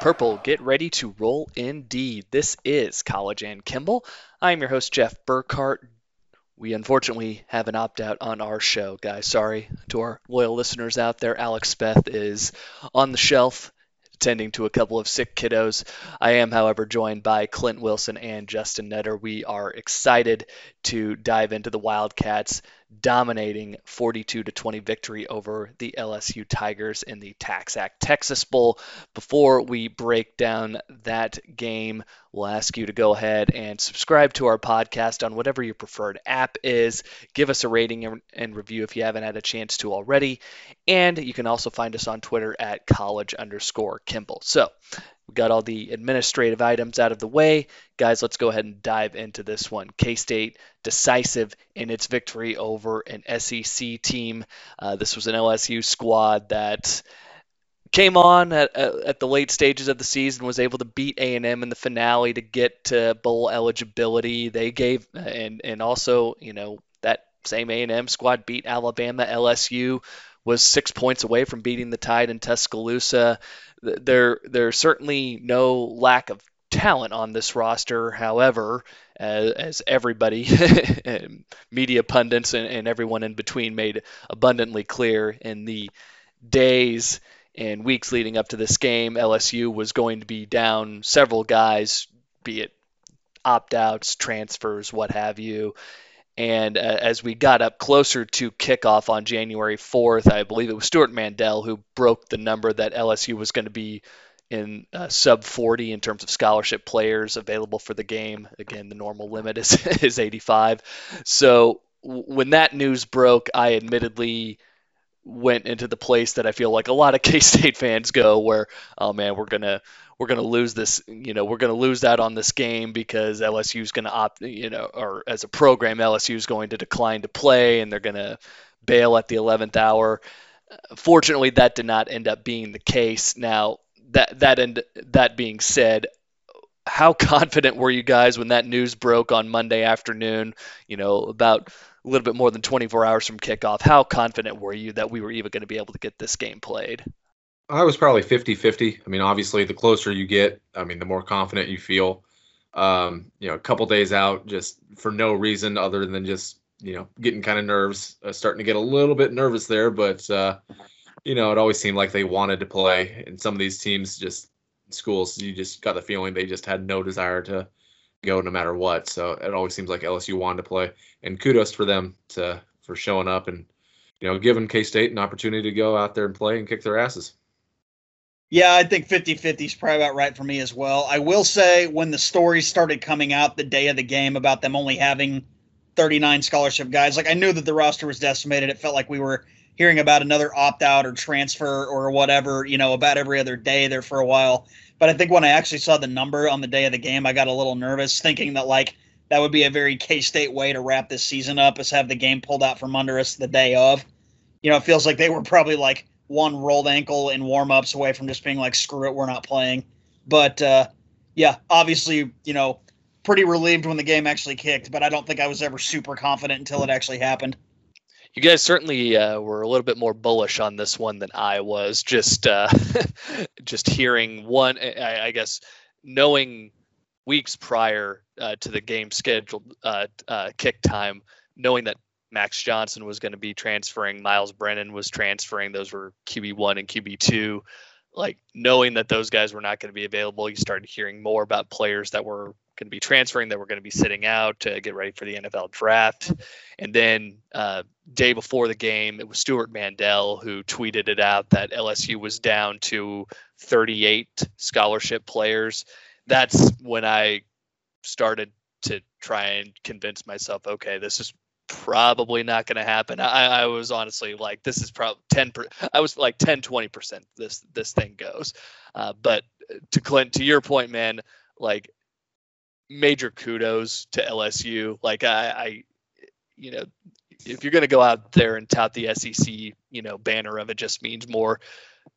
Purple, get ready to roll indeed. This is College and Kimball. I'm your host, Jeff Burkhart. We unfortunately have an opt out on our show, guys. Sorry to our loyal listeners out there. Alex Beth is on the shelf tending to a couple of sick kiddos. I am, however, joined by Clint Wilson and Justin Netter. We are excited to dive into the Wildcats dominating 42 to 20 victory over the LSU Tigers in the TaxAct Texas Bowl. Before we break down that game, we'll ask you to go ahead and subscribe to our podcast on whatever your preferred app is. Give us a rating and review if you haven't had a chance to already. And you can also find us on Twitter at college underscore Kimball. So we got all the administrative items out of the way. Guys, let's go ahead and dive into this one. K State decisive in its victory over an SEC team. Uh, this was an LSU squad that came on at, at the late stages of the season was able to beat a&m in the finale to get to bowl eligibility they gave and and also you know that same a&m squad beat alabama lsu was six points away from beating the tide in tuscaloosa there there's certainly no lack of talent on this roster. However, as, as everybody, media pundits and, and everyone in between made abundantly clear in the days and weeks leading up to this game, LSU was going to be down several guys, be it opt outs, transfers, what have you. And uh, as we got up closer to kickoff on January 4th, I believe it was Stewart Mandel who broke the number that LSU was going to be in uh, sub 40 in terms of scholarship players available for the game. Again, the normal limit is, is 85. So when that news broke, I admittedly went into the place that I feel like a lot of K State fans go, where oh man, we're gonna we're to lose this, you know, we're to lose that on this game because LSU is to opt, you know, or as a program, LSU is going to decline to play and they're to bail at the 11th hour. Fortunately, that did not end up being the case. Now, that that end, that being said, how confident were you guys when that news broke on Monday afternoon? You know, about a little bit more than 24 hours from kickoff. How confident were you that we were even going to be able to get this game played? I was probably 50 50. I mean, obviously, the closer you get, I mean, the more confident you feel. Um, you know, a couple days out, just for no reason other than just, you know, getting kind of nerves, uh, starting to get a little bit nervous there. But, uh, you know, it always seemed like they wanted to play. And some of these teams, just schools, you just got the feeling they just had no desire to go no matter what. So it always seems like LSU wanted to play. And kudos for them to for showing up and, you know, giving K State an opportunity to go out there and play and kick their asses. Yeah, I think 50 50 is probably about right for me as well. I will say, when the stories started coming out the day of the game about them only having 39 scholarship guys, like I knew that the roster was decimated. It felt like we were hearing about another opt out or transfer or whatever, you know, about every other day there for a while. But I think when I actually saw the number on the day of the game, I got a little nervous, thinking that, like, that would be a very K State way to wrap this season up, is have the game pulled out from under us the day of. You know, it feels like they were probably like, one rolled ankle in warmups away from just being like, screw it, we're not playing. But uh, yeah, obviously, you know, pretty relieved when the game actually kicked, but I don't think I was ever super confident until it actually happened. You guys certainly uh, were a little bit more bullish on this one than I was. Just, uh, just hearing one, I, I, guess, knowing weeks prior uh, to the game scheduled uh, uh, kick time, knowing that Max Johnson was going to be transferring, Myles Brennan was transferring. Those were QB1 and QB2. Like knowing that those guys were not going to be available, you started hearing more about players that were going to be transferring, that were going to be sitting out to get ready for the NFL draft. And then uh, day before the game, it was Stewart Mandel who tweeted it out that LSU was down to 38 scholarship players. That's when I started to try and convince myself, okay, this is probably not going to happen. I, I was honestly like, this is probably 10, per, I was like 10, 20% this, this thing goes. Uh, but to Clint, to your point, man, like major kudos to LSU. Like I, I you know, if you're going to go out there and tout the SEC, you know, banner of it just means more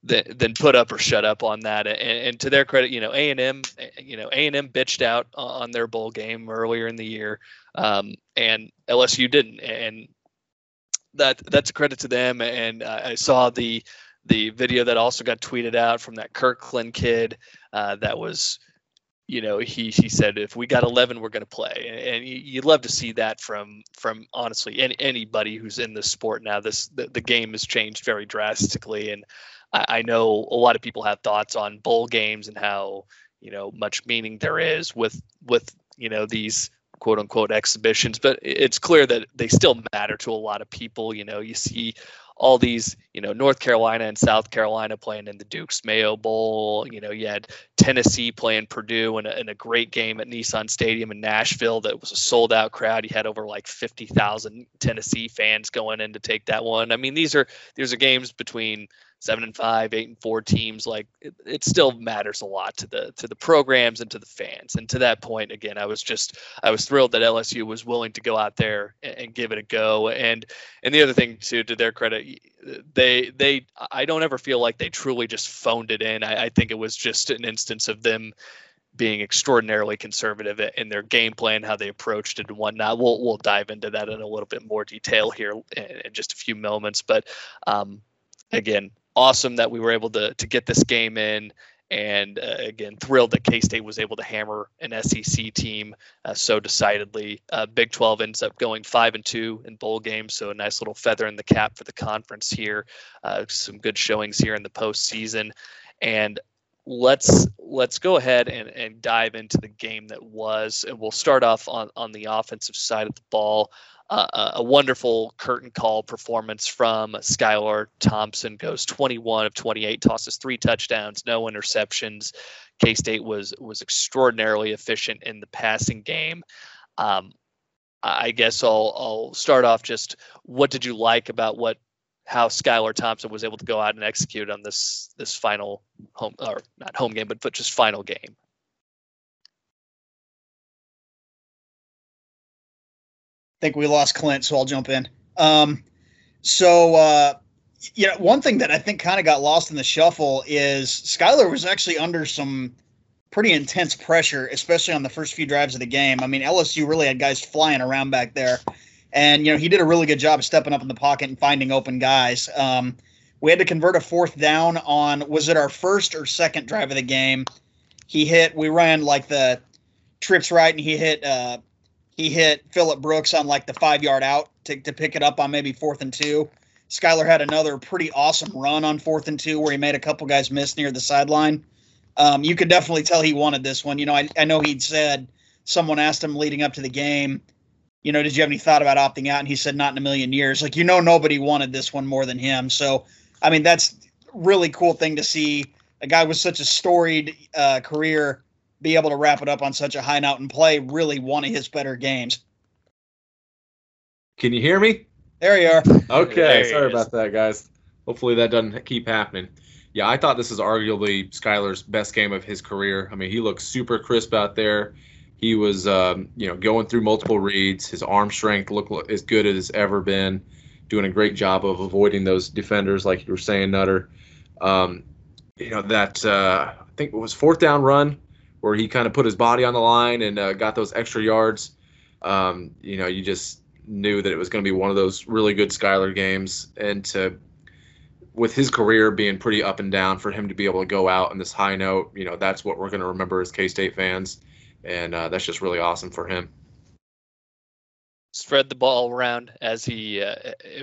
than, than put up or shut up on that. And, and to their credit, you know, A and M, you know, A and M bitched out on their bowl game earlier in the year, um, and LSU didn't. And that that's a credit to them. And uh, I saw the the video that also got tweeted out from that Kirkland kid uh, that was you know he he said if we got 11 we're going to play. And, you, you'd love to see that from from honestly any, anybody who's in this sport now. This the, the game has changed very drastically and I, I know a lot of people have thoughts on bowl games and how you know much meaning there is with with you know these quote unquote exhibitions. But it's clear that they still matter to a lot of people. You know you see all these, you know, North Carolina and South Carolina playing in the Duke's Mayo Bowl. You know, you had Tennessee playing Purdue in a, in a great game at Nissan Stadium in Nashville that was a sold out crowd. You had over like 50,000 Tennessee fans going in to take that one. I mean, these are these are games between seven and five, eight and four teams, like it, it, still matters a lot to the to the programs and to the fans. And to that point, again, I was just I was thrilled that LSU was willing to go out there and, and give it a go. And and the other thing too, to their credit, they they I don't ever feel like they truly just phoned it in. I, I think it was just an instance of them being extraordinarily conservative in their game plan, how they approached it and whatnot. We'll we'll dive into that in a little bit more detail here in, in just a few moments. But um, again, awesome that we were able to to get this game in. And uh, again, thrilled that K State was able to hammer an SEC team uh, so decidedly. Uh, Big 12 ends up going five and two in bowl games, so a nice little feather in the cap for the conference here. Uh, some good showings here in the postseason, and let's let's go ahead and, and dive into the game that was and we'll start off on on the offensive side of the ball uh, a wonderful curtain call performance from Skylar Thompson. Goes 21 of 28, tosses three touchdowns, no interceptions. K State was was extraordinarily efficient in the passing game. Um, I guess I'll I'll start off just what did you like about what how Skylar Thompson was able to go out and execute on this this final home or not home game, but but just final game. Think we lost Clint, so I'll jump in. Um, so, uh, you know, one thing that I think kind of got lost in the shuffle is Skylar was actually under some pretty intense pressure, especially on the first few drives of the game. I mean, LSU really had guys flying around back there, and you know he did a really good job stepping up in the pocket and finding open guys. Um, we had to convert a fourth down on was it our first or second drive of the game? He hit. We ran like the trips right, and he hit uh, he hit Phillip Brooks on like the five yard out to, to pick it up on maybe fourth and two. Skylar had another pretty awesome run on fourth and two where he made a couple guys miss near the sideline. Um, you could definitely tell he wanted this one. You know, I, I know he'd said someone asked him leading up to the game, you know, did you have any thought about opting out? And he said, not in a million years. Like, you know, nobody wanted this one more than him. So, I mean, that's really cool thing to see a guy with such a storied uh, career be able to wrap it up on such a high note and play really one of his better games. Can you hear me? There you are. Okay, there sorry about that, guys. Hopefully that doesn't keep happening. Yeah, I thought this is arguably Skylar's best game of his career. I mean, he looks super crisp out there. He was, um, you know, going through multiple reads. His arm strength looked as good as it's ever been. Doing a great job of avoiding those defenders, like you were saying, Nutter. Um, you know that uh, I think it was fourth down run where he kind of put his body on the line and uh, got those extra yards. Um, you know, you just knew that it was going to be one of those really good Skylar games, and to with his career being pretty up and down, for him to be able to go out on this high note, you know, that's what we're going to remember as K State fans, and uh, that's just really awesome for him. Spread the ball around as he uh,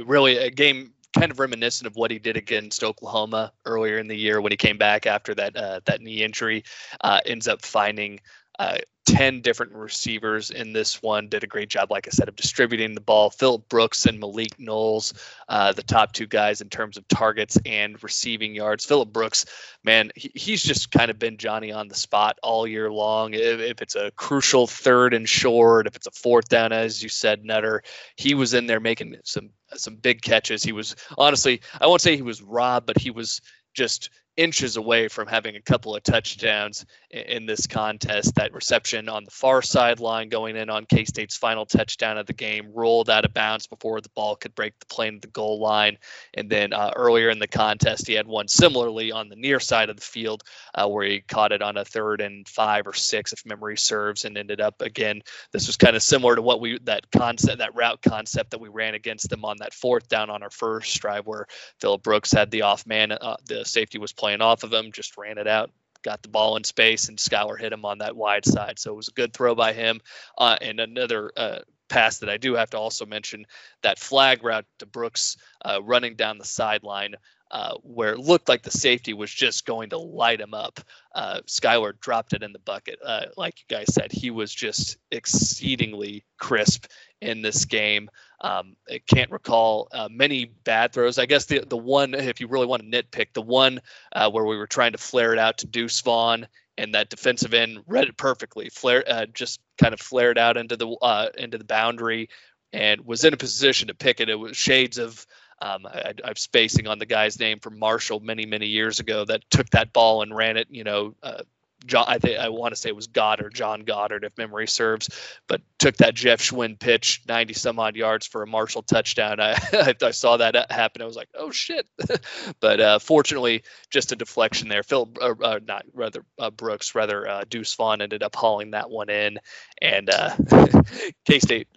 really a game kind of reminiscent of what he did against Oklahoma earlier in the year when he came back after that uh, that knee injury. Uh, ends up finding uh, 10 different receivers in this one. Did a great job, like I said, of distributing the ball. Phillip Brooks and Malik Knowles, uh, the top two guys in terms of targets and receiving yards. Phillip Brooks, man, he, he's just kind of been Johnny on the spot all year long. If, if, it's a crucial third and short, if it's a fourth down, as you said, Nutter, he was in there making some some big catches. He was honestly, I won't say he was robbed, but he was just inches away from having a couple of touchdowns in, in this contest. That reception on the far sideline going in on K State's final touchdown of the game rolled out of bounds before the ball could break the plane of the goal line. And then uh, earlier in the contest, he had one similarly on the near side of the field uh, where he caught it on a third and five or six, if memory serves, and ended up again. This was kind of similar to what we that concept, that route concept that we ran against them on that fourth down on our first drive, where Phillip Brooks had the off man, uh, the safety was playing off of him, just ran it out, got the ball in space, and Skylar hit him on that wide side. So it was a good throw by him. Uh, and another uh, pass that I do have to also mention that flag route to Brooks uh, running down the sideline. Uh, where it looked like the safety was just going to light him up. Uh, Skylar dropped it in the bucket. Uh, like you guys said, he was just exceedingly crisp in this game. Um, I can't recall uh, many bad throws. I guess the the one, if you really want to nitpick, the one uh, where we were trying to flare it out to Deuce Vaughn and that defensive end read it perfectly. Flare uh, just kind of flared out into the uh, into the boundary and was in a position to pick it. It was shades of um, I, am spacing on the guy's name from Marshall many many years ago that took that ball and ran it. You know, uh, John, I think I want to say it was Goddard, John Goddard, if memory serves, but took that Jeff Schwinn pitch, 90 some odd yards for a Marshall touchdown. I, I saw that happen. I was like, oh shit. but uh, fortunately, just a deflection there. Phil, uh, uh, not rather uh, Brooks, rather uh, Deuce Vaughn ended up hauling that one in, and uh, K State,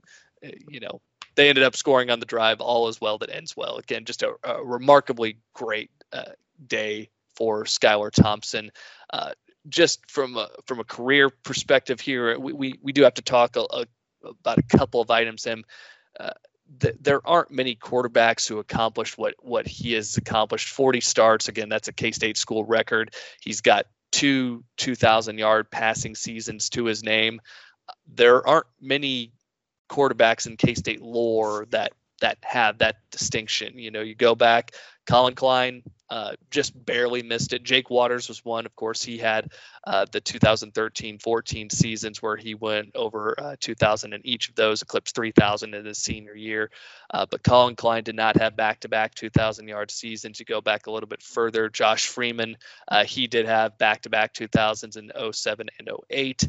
you know, they ended up scoring on the drive. All is well that ends well. Again, just a, a remarkably great day for Skylar Thompson. Uh, just from a, from a career perspective here, we, we, we do have to talk a, a, about a couple of items. Him, uh, th- there aren't many quarterbacks who accomplished what what he has accomplished. 40 starts again, that's a K State school record. He's got two 2,000 yard passing seasons to his name. There aren't many quarterbacks in K State lore that that have that distinction. You know, you go back, Collin Klein uh, just barely missed it. Jake Waters was one, of course. He had uh, the 2013-14 seasons where he went over uh, 2,000 in each of those, eclipsed 3,000 in his senior year. Uh, but Collin Klein did not have back-to-back 2,000-yard seasons. You go back a little bit further. Josh Freeman, uh, he did have back-to-back 2,000s in 07 and 08.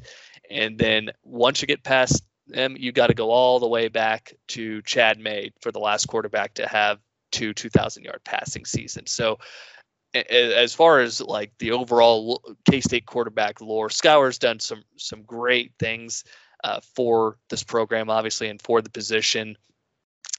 And then once you get past them, you got to go all the way back to Chad May for the last quarterback to have two 2,000 yard passing seasons. So, as far as like the overall K State quarterback lore, Skylar's done some some great things uh, for this program, obviously, and for the position.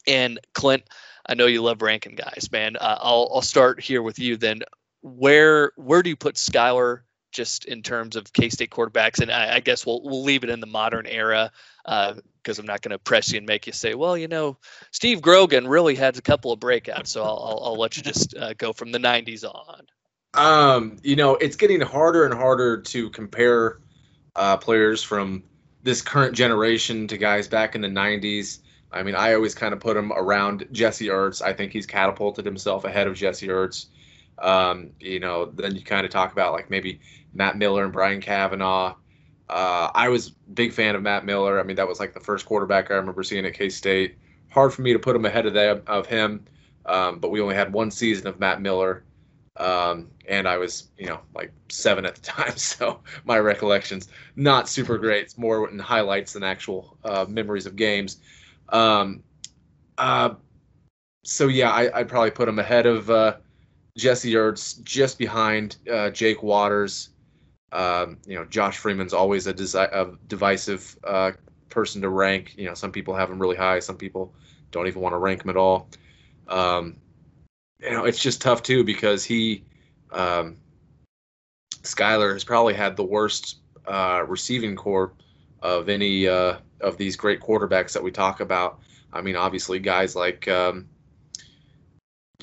And Clint, I know you love ranking guys, man. Uh, I'll I'll start here with you. Then, where where do you put Skylar just in terms of K State quarterbacks? And I, I, guess we'll we'll leave it in the modern era because uh, I'm not going to press you and make you say, well, you know, Steve Grogan really had a couple of breakouts, so I'll I'll, I'll let you just uh, go from the '90s on. Um, you know, it's getting harder and harder to compare uh, players from this current generation to guys back in the '90s. I mean, I always kind of put him around Jesse Ertz. I think he's catapulted himself ahead of Jesse Ertz. Um, you know, then you kind of talk about like maybe Matt Miller and Brian Kavanagh. Uh, I was big fan of Matt Miller. I mean, that was like the first quarterback I remember seeing at K State. Hard for me to put him ahead of that of him, um, but we only had one season of Matt Miller, um, and I was you know like seven at the time, so my recollections not super great. It's more in highlights than actual uh, memories of games. Um, uh, so yeah, I, would probably put him ahead of uh, Jesse Ertz, just behind uh, Jake Waters. Um, you know, Josh Freeman's always a, desi- a divisive uh, person to rank. You know, some people have him really high, some people don't even want to rank him at all. Um, you know, it's just tough too because he, um, Skylar has probably had the worst uh, receiving corps of any uh, of these great quarterbacks that we talk about. I mean, obviously, guys like um,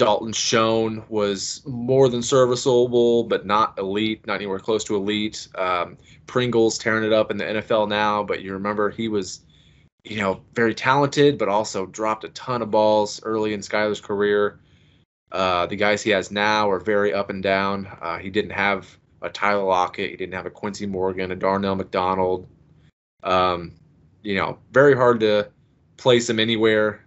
Dalton Schoen was more than serviceable, but not elite, not anywhere close to elite. Um, Pringle's tearing it up in the NFL now, but you remember he was, you know, very talented, but also dropped a ton of balls early in Skylar's career. Uh, the guys he has now are very up and down. Uh, he didn't have a Tyler Lockett, he didn't have a Quincy Morgan, a Darnell McDonald. Um, you know, very hard to place him anywhere.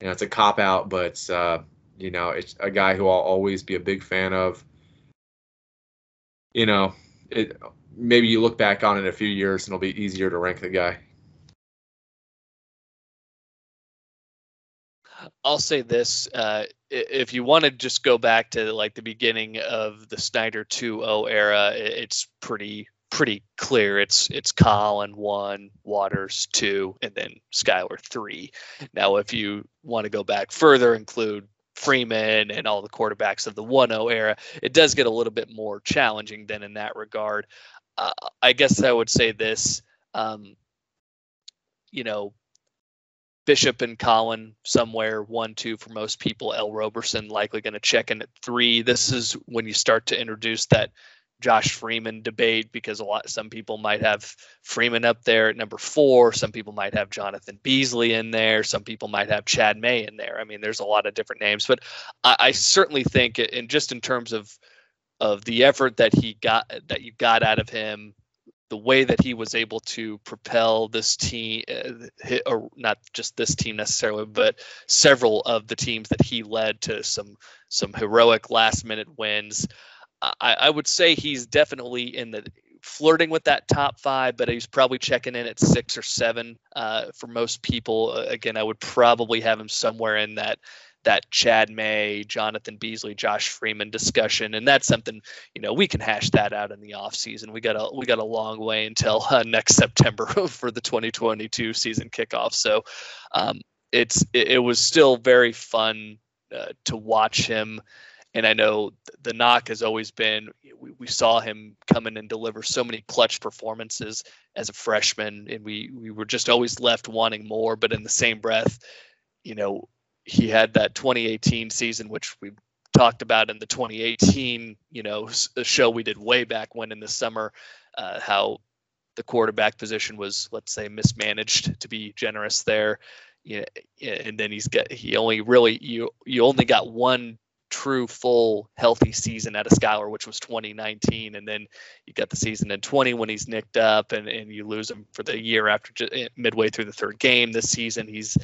You know, it's a cop out, but uh, you know, it's a guy who I'll always be a big fan of. you know, it maybe you look back on it in a few years and it'll be easier to rank the guy. I'll say this: uh, if you want to just go back to like the beginning of the Snyder 2.0 era, it's pretty pretty clear. It's it's Collin one, Waters two, and then Skylar three. Now, if you want to go back further, include Freeman and all the quarterbacks of the 1-0 era, it does get a little bit more challenging than in that regard. Uh, I guess I would say this. Um, you know, Bishop and Collin somewhere one two for most people. Ell Roberson likely going to check in at three. This is when you start to introduce that Josh Freeman debate because a lot some people might have Freeman up there at number four. Some people might have Jonathan Beasley in there. Some people might have Chad May in there. I mean, there's a lot of different names, but I, I certainly think, in just in terms of of the effort that he got that you got out of him the way that he was able to propel this team, uh, or not just this team necessarily, but several of the teams that he led to some some heroic last minute wins. I, I would say he's definitely in the flirting with that top five, but he's probably checking in at six or seven uh, for most people. Uh, again, I would probably have him somewhere in that that Chad May, Jonathan Beasley, Josh Freeman discussion, and that's something you know we can hash that out in the off season. We got a we got a long way until uh, next September for the 2022 season kickoff. So um, it's it, it, was still very fun uh, to watch him. And I know the knock has always been we, we saw him come in and deliver so many clutch performances as a freshman, and we we were just always left wanting more. But in the same breath, you know, he had that 2018 season, which we talked about in the 2018, you know, show we did way back when in the summer, uh, how the quarterback position was, let's say, mismanaged to be generous there. Yeah, and then he's got he only really you you only got one true full healthy season at a Skylar, which was 2019, and then you got the season in 20 when he's nicked up, and and you lose him for the year after eh, midway through the third game this season. He's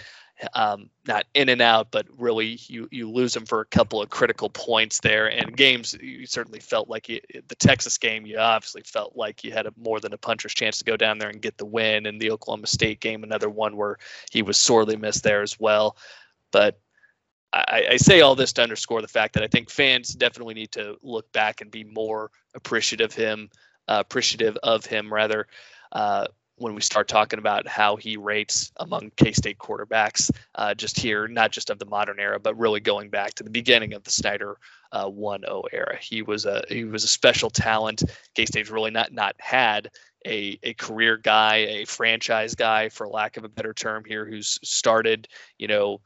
um, not in and out, but really you you lose him for a couple of critical points there. And games you certainly felt like you, the Texas game, you obviously felt like you had a, more than a puncher's chance to go down there and get the win. And the Oklahoma State game, another one where he was sorely missed there as well. But I, I say all this to underscore the fact that I think fans definitely need to look back and be more appreciative him, uh, appreciative of him rather. Uh, when we start talking about how he rates among K-State quarterbacks, uh, just here, not just of the modern era, but really going back to the beginning of the Snyder uh, 1-0 era. He was a he was a special talent. K-State's really not not had a, a career guy, a franchise guy, for lack of a better term here, who's started, you know,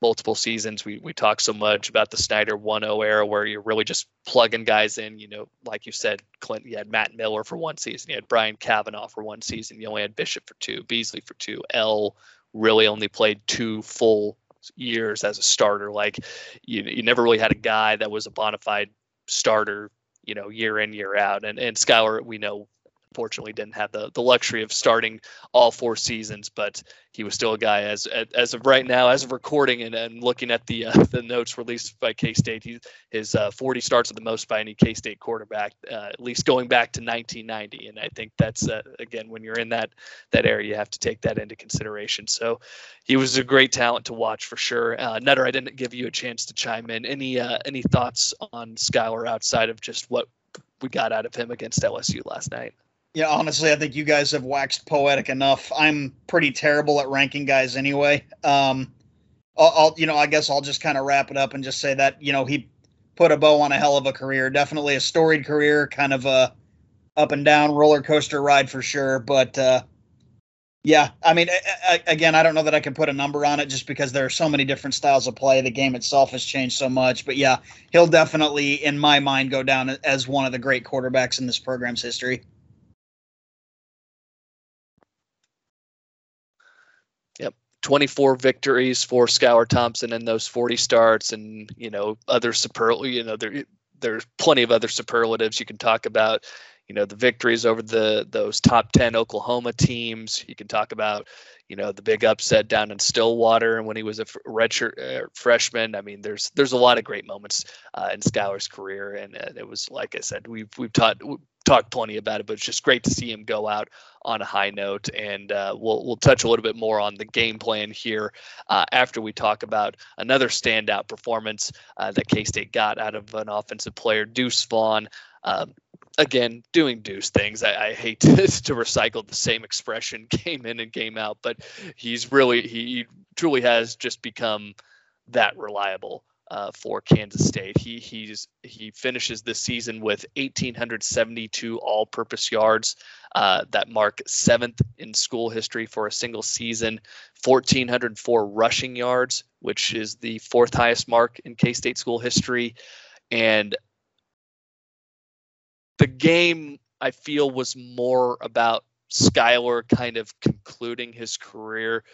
multiple seasons. We we talk so much about the Snyder 1-0 era where you're really just plugging guys in. You know, like you said, Clint, you had Matt Miller for one season, you had Brian Kavanagh for one season, you only had Bishop for two, Beasley for two, Ell really only played two full years as a starter. Like you you never really had a guy that was a bona fide starter, you know, year in, year out. And and Skylar, we know unfortunately didn't have the, the luxury of starting all four seasons, but he was still a guy as as of right now, as of recording and, and looking at the uh, the notes released by K State, he his uh, 40 starts are the most by any K State quarterback, uh, at least going back to 1990. And I think that's uh, again when you're in that that area, you have to take that into consideration. So he was a great talent to watch for sure. Uh, Nutter, I didn't give you a chance to chime in. Any uh, any thoughts on Skylar outside of just what we got out of him against LSU last night? Yeah, honestly, I think you guys have waxed poetic enough. I'm pretty terrible at ranking guys anyway. Um, I'll, I'll you know, I guess I'll just kind of wrap it up and just say that you know he put a bow on a hell of a career. Definitely a storied career, kind of a up and down roller coaster ride for sure. But uh, yeah, I mean, I, I, again, I don't know that I can put a number on it just because there are so many different styles of play. The game itself has changed so much. But yeah, he'll definitely, in my mind, go down as one of the great quarterbacks in this program's history. 24 victories for Skylar Thompson in those 40 starts, and you know other super. You know there there's plenty of other superlatives you can talk about. You know the victories over the those top 10 Oklahoma teams. You can talk about you know the big upset down in Stillwater and when he was a redshirt uh, freshman. I mean, there's there's a lot of great moments uh, in Skylar's career, and uh, it was like I said, we've we've taught talked plenty about it, but it's just great to see him go out on a high note. And uh, we'll we'll touch a little bit more on the game plan here uh, after we talk about another standout performance uh, that K State got out of an offensive player, Deuce Vaughn. Um, again, doing Deuce things. I, I hate to, to, recycle the same expression game in and game out, but he's really he truly has just become that reliable uh, for Kansas State. He he's he finishes this season with 1,872 all-purpose yards uh, that mark seventh in school history for a single season. 1,404 rushing yards, which is the fourth highest mark in K-State school history, and the game I feel was more about Skylar kind of concluding his career.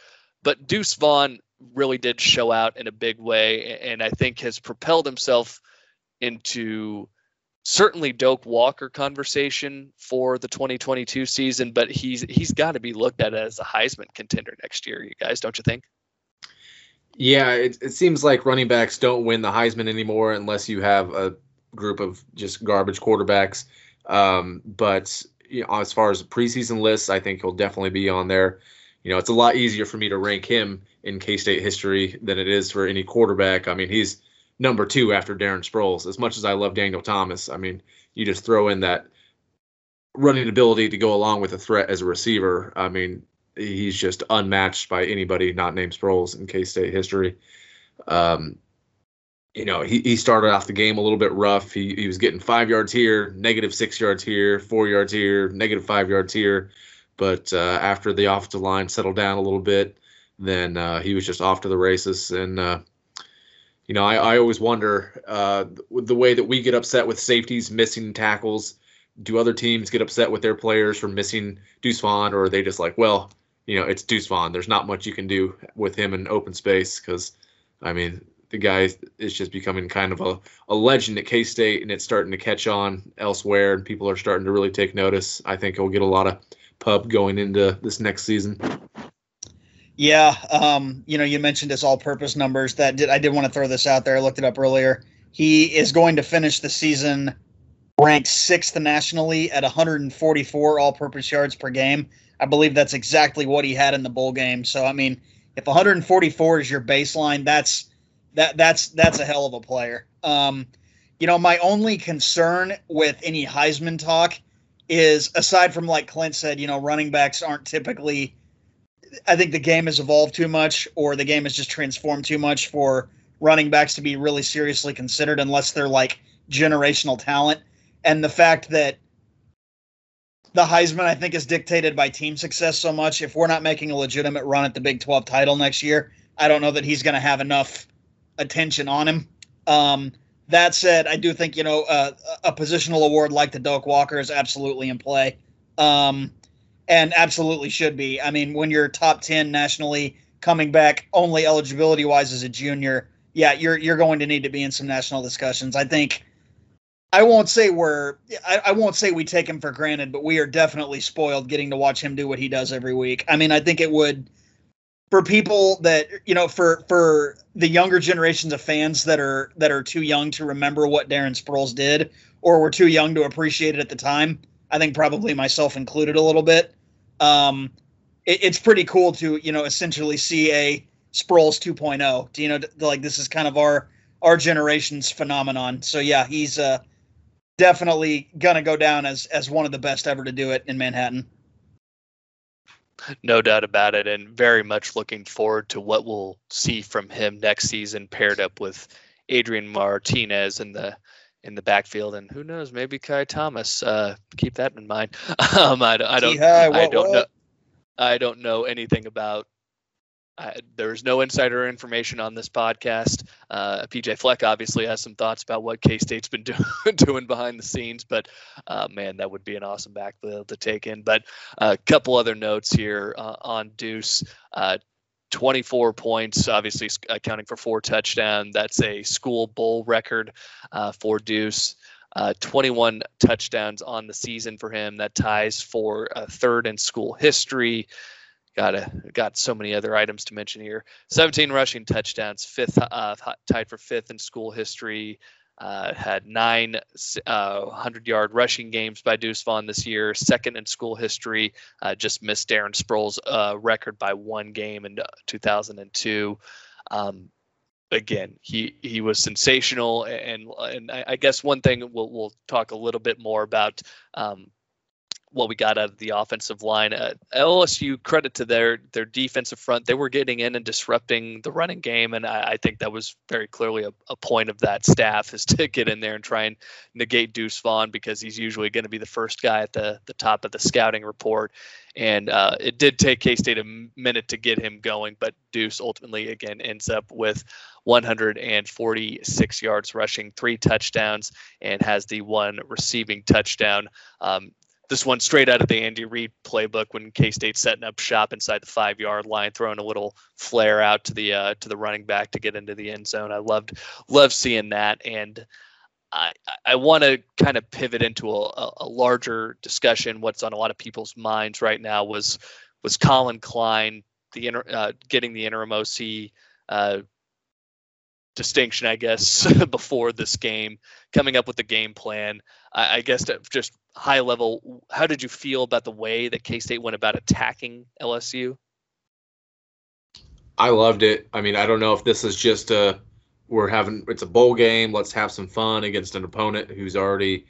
But Deuce Vaughn really did show out in a big way, and I think has propelled himself into certainly Doak Walker conversation for the 2022 season, but he's he's got to be looked at as a Heisman contender next year. You guys, don't you think? Yeah, it, it seems like running backs don't win the Heisman anymore unless you have a group of just garbage quarterbacks. Um, but you know, as far as preseason lists, I think he'll definitely be on there. You know, it's a lot easier for me to rank him in K State history than it is for any quarterback. I mean, he's number two after Darren Sproles. As much as I love Daniel Thomas, I mean, you just throw in that running ability to go along with a threat as a receiver. I mean, he's just unmatched by anybody not named Sproles in K State history. Um, you know, he, he started off the game a little bit rough. He, he was getting five yards here, negative six yards here, four yards here, negative five yards here. But uh, after the offensive line settled down a little bit, then uh, he was just off to the races. And, uh, you know, I, I always wonder uh, the way that we get upset with safeties missing tackles. Do other teams get upset with their players for missing Deuce Vaughn, or are they just like, well, you know, it's Deuce Vaughn. There's not much you can do with him in open space because, I mean, the guy is just becoming kind of a, a legend at K State, and it's starting to catch on elsewhere, and people are starting to really take notice. I think he'll get a lot of pub going into this next season. Yeah, um, you know, you mentioned his all-purpose numbers. That did I did want to throw this out there. I looked it up earlier. He is going to finish the season ranked sixth nationally at 144 all-purpose yards per game. I believe that's exactly what he had in the bowl game. So I mean, if 144 is your baseline, that's that that's that's a hell of a player. Um, you know, my only concern with any Heisman talk is aside from like Clint said, you know, running backs aren't typically. I think the game has evolved too much, or the game has just transformed too much for running backs to be really seriously considered unless they're like generational talent. And the fact that the Heisman, I think, is dictated by team success so much. If we're not making a legitimate run at the Big 12 title next year, I don't know that he's going to have enough attention on him. Um, that said, I do think you know uh, a positional award like the Doak Walker is absolutely in play, um, and absolutely should be. I mean, when you're top ten nationally, coming back only eligibility wise as a junior, yeah, you're you're going to need to be in some national discussions. I think. I won't say we're I, I won't say we take him for granted, but we are definitely spoiled getting to watch him do what he does every week. I mean, I think it would for people that you know for for the younger generations of fans that are that are too young to remember what Darren Sproles did or were too young to appreciate it at the time. I think probably myself included a little bit. Um, it, it's pretty cool to you know essentially see a Sproles 2.0. Do you know like this is kind of our our generation's phenomenon. So yeah, he's uh, definitely gonna go down as as one of the best ever to do it in Manhattan. No doubt about it, and very much looking forward to what we'll see from him next season, paired up with Adrian Martinez in the in the backfield, and who knows, maybe Ky Thomas. Uh, keep that in mind. Um, I, I don't, I don't know, I don't know anything about I, there's no insider information on this podcast. Uh, PJ Fleck obviously has some thoughts about what K State's been do- doing behind the scenes, but uh, man, that would be an awesome backfield to take in. But a uh, couple other notes here uh, on Deuce. Uh, 24 points, obviously accounting for four touchdowns. That's a school bowl record uh, for Deuce. 21 touchdowns on the season for him. That ties for third in school history got a, got so many other items to mention here. 17 rushing touchdowns, fifth uh, tied for fifth in school history. Uh, had nine uh, 100 yard rushing games by Deuce Vaughn this year, second in school history. Uh, just missed Darren Sproles' uh, record by one game in uh, 2002. Um, again, he he was sensational, and and I, I, guess one thing we'll we'll talk a little bit more about um, what we got out of the offensive line. Uh, LSU credit to their their defensive front; they were getting in and disrupting the running game, and I, I think that was very clearly a, a, point of that staff is to get in there and try and negate Deuce Vaughn because he's usually going to be the first guy at the the top of the scouting report. And uh, it did take K State a minute to get him going, but Deuce ultimately again ends up with 146 yards rushing, three touchdowns, and has the one receiving touchdown. Um, this one straight out of the Andy Reid playbook when K State's setting up shop inside the five yard line, throwing a little flare out to the uh, to the running back to get into the end zone. I loved loved seeing that, and I I want to kind of pivot into a, a larger discussion. What's on a lot of people's minds right now was was Collin Klein the inter, uh, getting the interim OC uh, distinction, I guess, before this game, coming up with the game plan. I, I guess just high level, how did you feel about the way that K State went about attacking LSU? I loved it. I mean, I don't know if this is just a we're having it's a bowl game. Let's have some fun against an opponent who's already,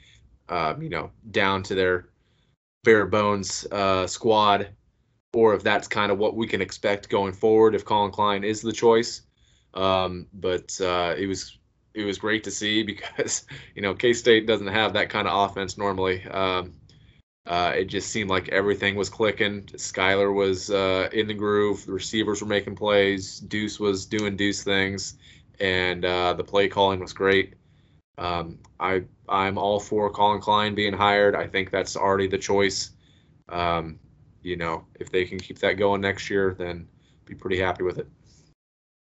uh, you know, down to their bare bones uh, squad, or if that's kind of what we can expect going forward if Collin Klein is the choice. Um, but uh, it was it was great to see because you know K State doesn't have that kind of offense normally. Um, uh, it just seemed like everything was clicking. Skylar was uh, in the groove. The receivers were making plays. Deuce was doing Deuce things, and uh, the play calling was great. Um, I I'm all for Collin Klein being hired. I think that's already the choice. Um, you know, if they can keep that going next year, then be pretty happy with it.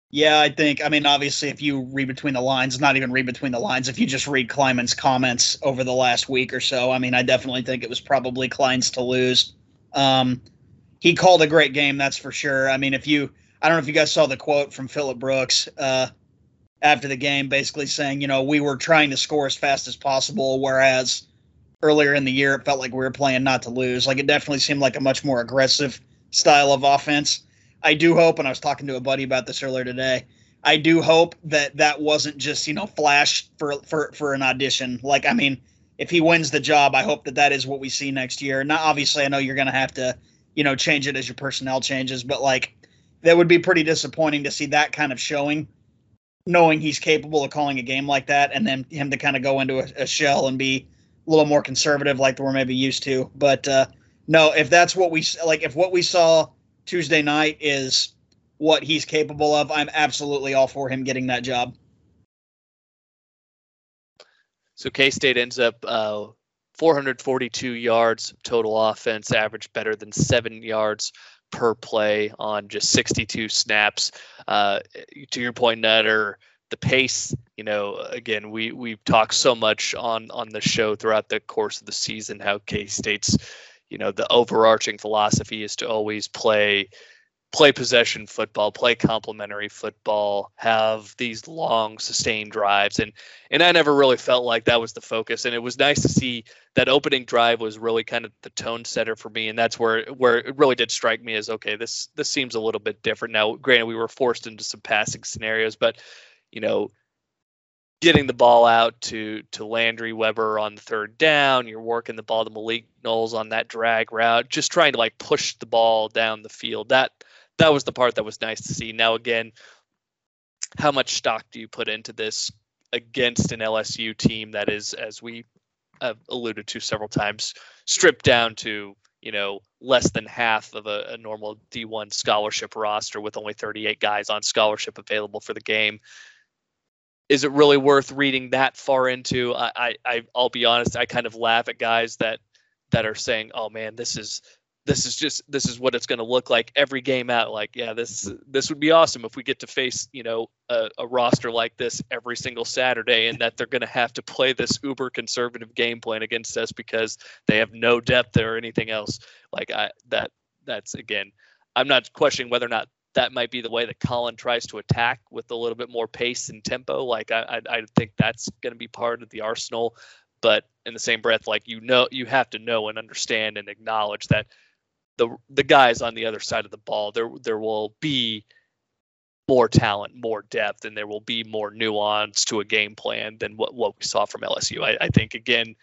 Yeah, I think. I mean, obviously, if you read between the lines, not even read between the lines, if you just read Klieman's comments over the last week or so, I mean, I definitely think it was probably Klein's to lose. Um, he called a great game, that's for sure. I mean, if you, I don't know if you guys saw the quote from Phillip Brooks uh, after the game, basically saying, you know, we were trying to score as fast as possible, whereas earlier in the year it felt like we were playing not to lose. Like it definitely seemed like a much more aggressive style of offense. I do hope, and I was talking to a buddy about this earlier today. I do hope that that wasn't just you know flash for for for an audition. Like I mean, if he wins the job, I hope that that is what we see next year. Now, obviously, I know you're going to have to you know change it as your personnel changes, but like that would be pretty disappointing to see that kind of showing, knowing he's capable of calling a game like that, and then him to kind of go into a, a shell and be a little more conservative like we're maybe used to. But uh, no, if that's what we like, if what we saw Tuesday night is what he's capable of, I'm absolutely all for him getting that job. So K State ends up uh, 442 yards total offense, average better than seven yards per play on just 62 snaps. Uh, to your point, Nutter, the pace. You know, again, we we've talked so much on on the show throughout the course of the season how K State's you know the overarching philosophy is to always play play possession football, play complementary football, have these long sustained drives. And and I never really felt like that was the focus. And it was nice to see that opening drive was really kind of the tone setter for me. And that's where where it really did strike me as okay this this seems a little bit different. Now granted we were forced into some passing scenarios but you know getting the ball out to to Landry Weber on the third down. You're working the ball to Malik Knowles on that drag route, just trying to like push the ball down the field. That that was the part that was nice to see. Now again, how much stock do you put into this against an LSU team that is, as we have alluded to several times, stripped down to you know less than half of a, a normal D1 scholarship roster with only 38 guys on scholarship available for the game is it really worth reading that far into? I, I I'll be honest, I kind of laugh at guys that that are saying, "Oh man, this is this is just this is what it's going to look like every game out." Like, yeah, this this would be awesome if we get to face you know a, a roster like this every single Saturday, and that they're going to have to play this uber conservative game plan against us because they have no depth or anything else. Like I that that's again I'm not questioning whether or not that might be the way that Collin tries to attack with a little bit more pace and tempo. Like I, I, I think that's going to be part of the arsenal. But in the same breath, like you know, you have to know and understand and acknowledge that the the guys on the other side of the ball, there there will be more talent, more depth, and there will be more nuance to a game plan than what, what we saw from LSU. I, I think again,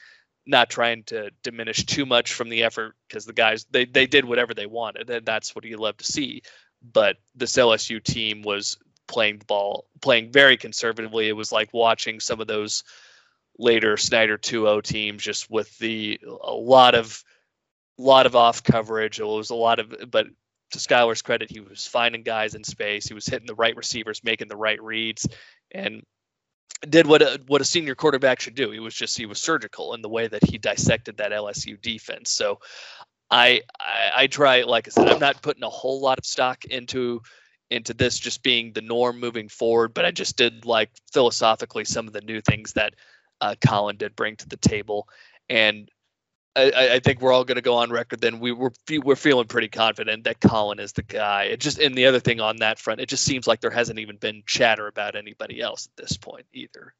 not trying to diminish too much from the effort because the guys they, they did whatever they wanted and that's what you love to see. But this LSU team was playing the ball, playing very conservatively. It was like watching some of those later Snyder 2-0 teams just with the a lot of lot of off coverage. It was a lot of but to Skylar's credit, he was finding guys in space. He was hitting the right receivers, making the right reads, and did what a, what a senior quarterback should do. He was just he was surgical in the way that he dissected that LSU defense. So I, I I try like I said, I'm not putting a whole lot of stock into into this just being the norm moving forward, but I just did like philosophically some of the new things that uh, Collin did bring to the table, and I, I, think we're all going to go on record. Then we were we're feeling pretty confident that Collin is the guy. It just and the other thing on that front, it just seems like there hasn't even been chatter about anybody else at this point either.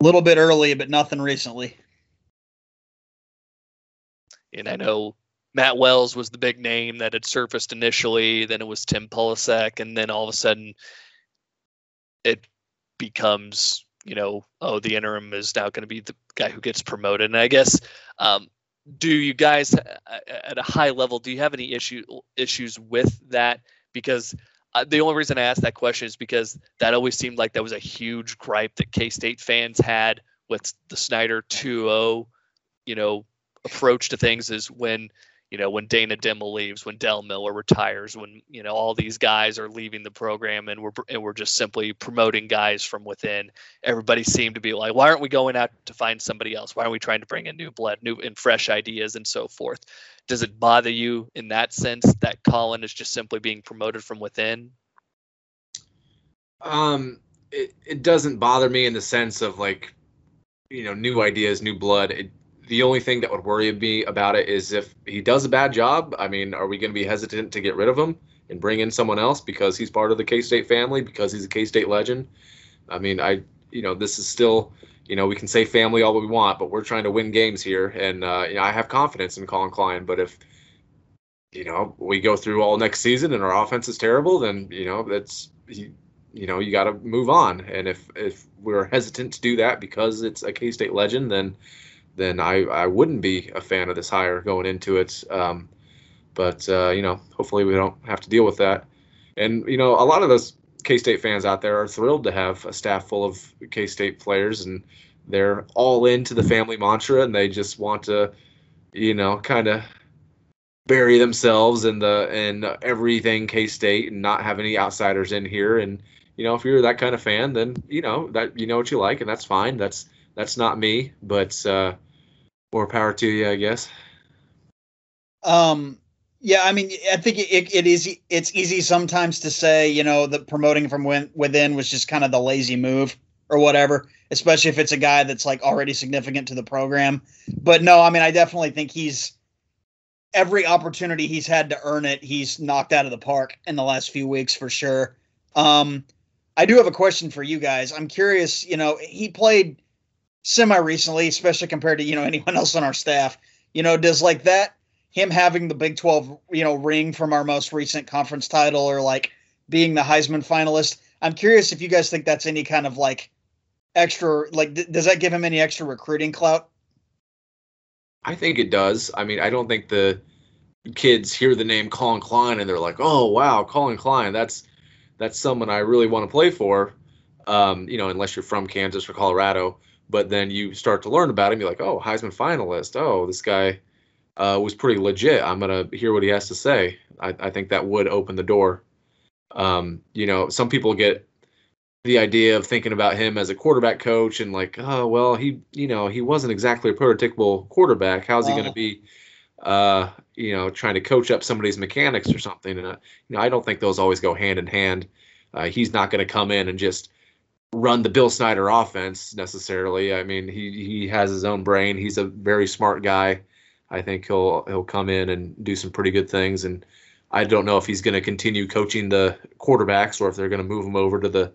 A little bit early, but nothing recently. And I know Matt Wells was the big name that had surfaced initially. Then it was Tim Polasek, and then all of a sudden, it becomes you know, oh, the interim is now going to be the guy who gets promoted. And I guess, um, do you guys at a high level, do you have any issue issues with that? Because uh, the only reason I asked that question is because that always seemed like that was a huge gripe that K State fans had with the Snyder 2-0, you know, approach to things is when you know, when Dana Dimel leaves, when Del Miller retires, when you know all these guys are leaving the program, and we're and we're just simply promoting guys from within. Everybody seemed to be like, why aren't we going out to find somebody else? Why aren't we trying to bring in new blood, new and fresh ideas, and so forth? Does it bother you in that sense that Collin is just simply being promoted from within? Um, it, it doesn't bother me in the sense of like, you know, new ideas, new blood. It the only thing that would worry me about it is if he does a bad job. I mean, are we going to be hesitant to get rid of him and bring in someone else because he's part of the K State family, because he's a K State legend? I mean, I, you know, this is still, you know, we can say family all we want, but we're trying to win games here. And, uh, you know, I have confidence in Collin Klein, but if, you know, we go through all next season and our offense is terrible, then, you know, that's, you, you know, you got to move on. And if, if we're hesitant to do that because it's a K State legend, then, then I, I wouldn't be a fan of this hire going into it. Um, but uh, you know, hopefully we don't have to deal with that. And you know, a lot of those K State fans out there are thrilled to have a staff full of K State players, and they're all into the family mantra, and they just want to, you know, kind of bury themselves in the in everything K State and not have any outsiders in here. And you know, if you're that kind of fan, then you know that you know what you like, and that's fine. That's that's not me, but uh, more power to you, I guess. Um, yeah, I mean, I think it, it is. It's easy sometimes to say, you know, that promoting from within was just kind of the lazy move or whatever, especially if it's a guy that's like already significant to the program. But no, I mean, I definitely think he's every opportunity he's had to earn it, he's knocked out of the park in the last few weeks for sure. Um, I do have a question for you guys. I'm curious. You know, he played semi recently, especially compared to you know anyone else on our staff. You know, does like that him having the Big Twelve you know ring from our most recent conference title or like being the Heisman finalist? I'm curious if you guys think that's any kind of like extra like th- does that give him any extra recruiting clout? I think it does. I mean, I don't think the kids hear the name Collin Klein and they're like, "Oh, wow, Collin Klein, that's that's someone I really want to play for." Um, you know, unless you're from Kansas or Colorado but then you start to learn about him. You're like, oh, Heisman finalist. Oh, this guy uh, was pretty legit. I'm gonna hear what he has to say. I, I think that would open the door. Um, you know, some people get the idea of thinking about him as a quarterback coach and like, oh, well, he, you know, he wasn't exactly a prototypical quarterback. How's he going to be, uh, you know, trying to coach up somebody's mechanics or something? And uh, you know, I don't think those always go hand in hand. Uh, he's not going to come in and just run the Bill Snyder offense necessarily. I mean, he he has his own brain. He's a very smart guy. I think he'll he'll come in and do some pretty good things. And I don't know if he's going to continue coaching the quarterbacks or if they're going to move him over to the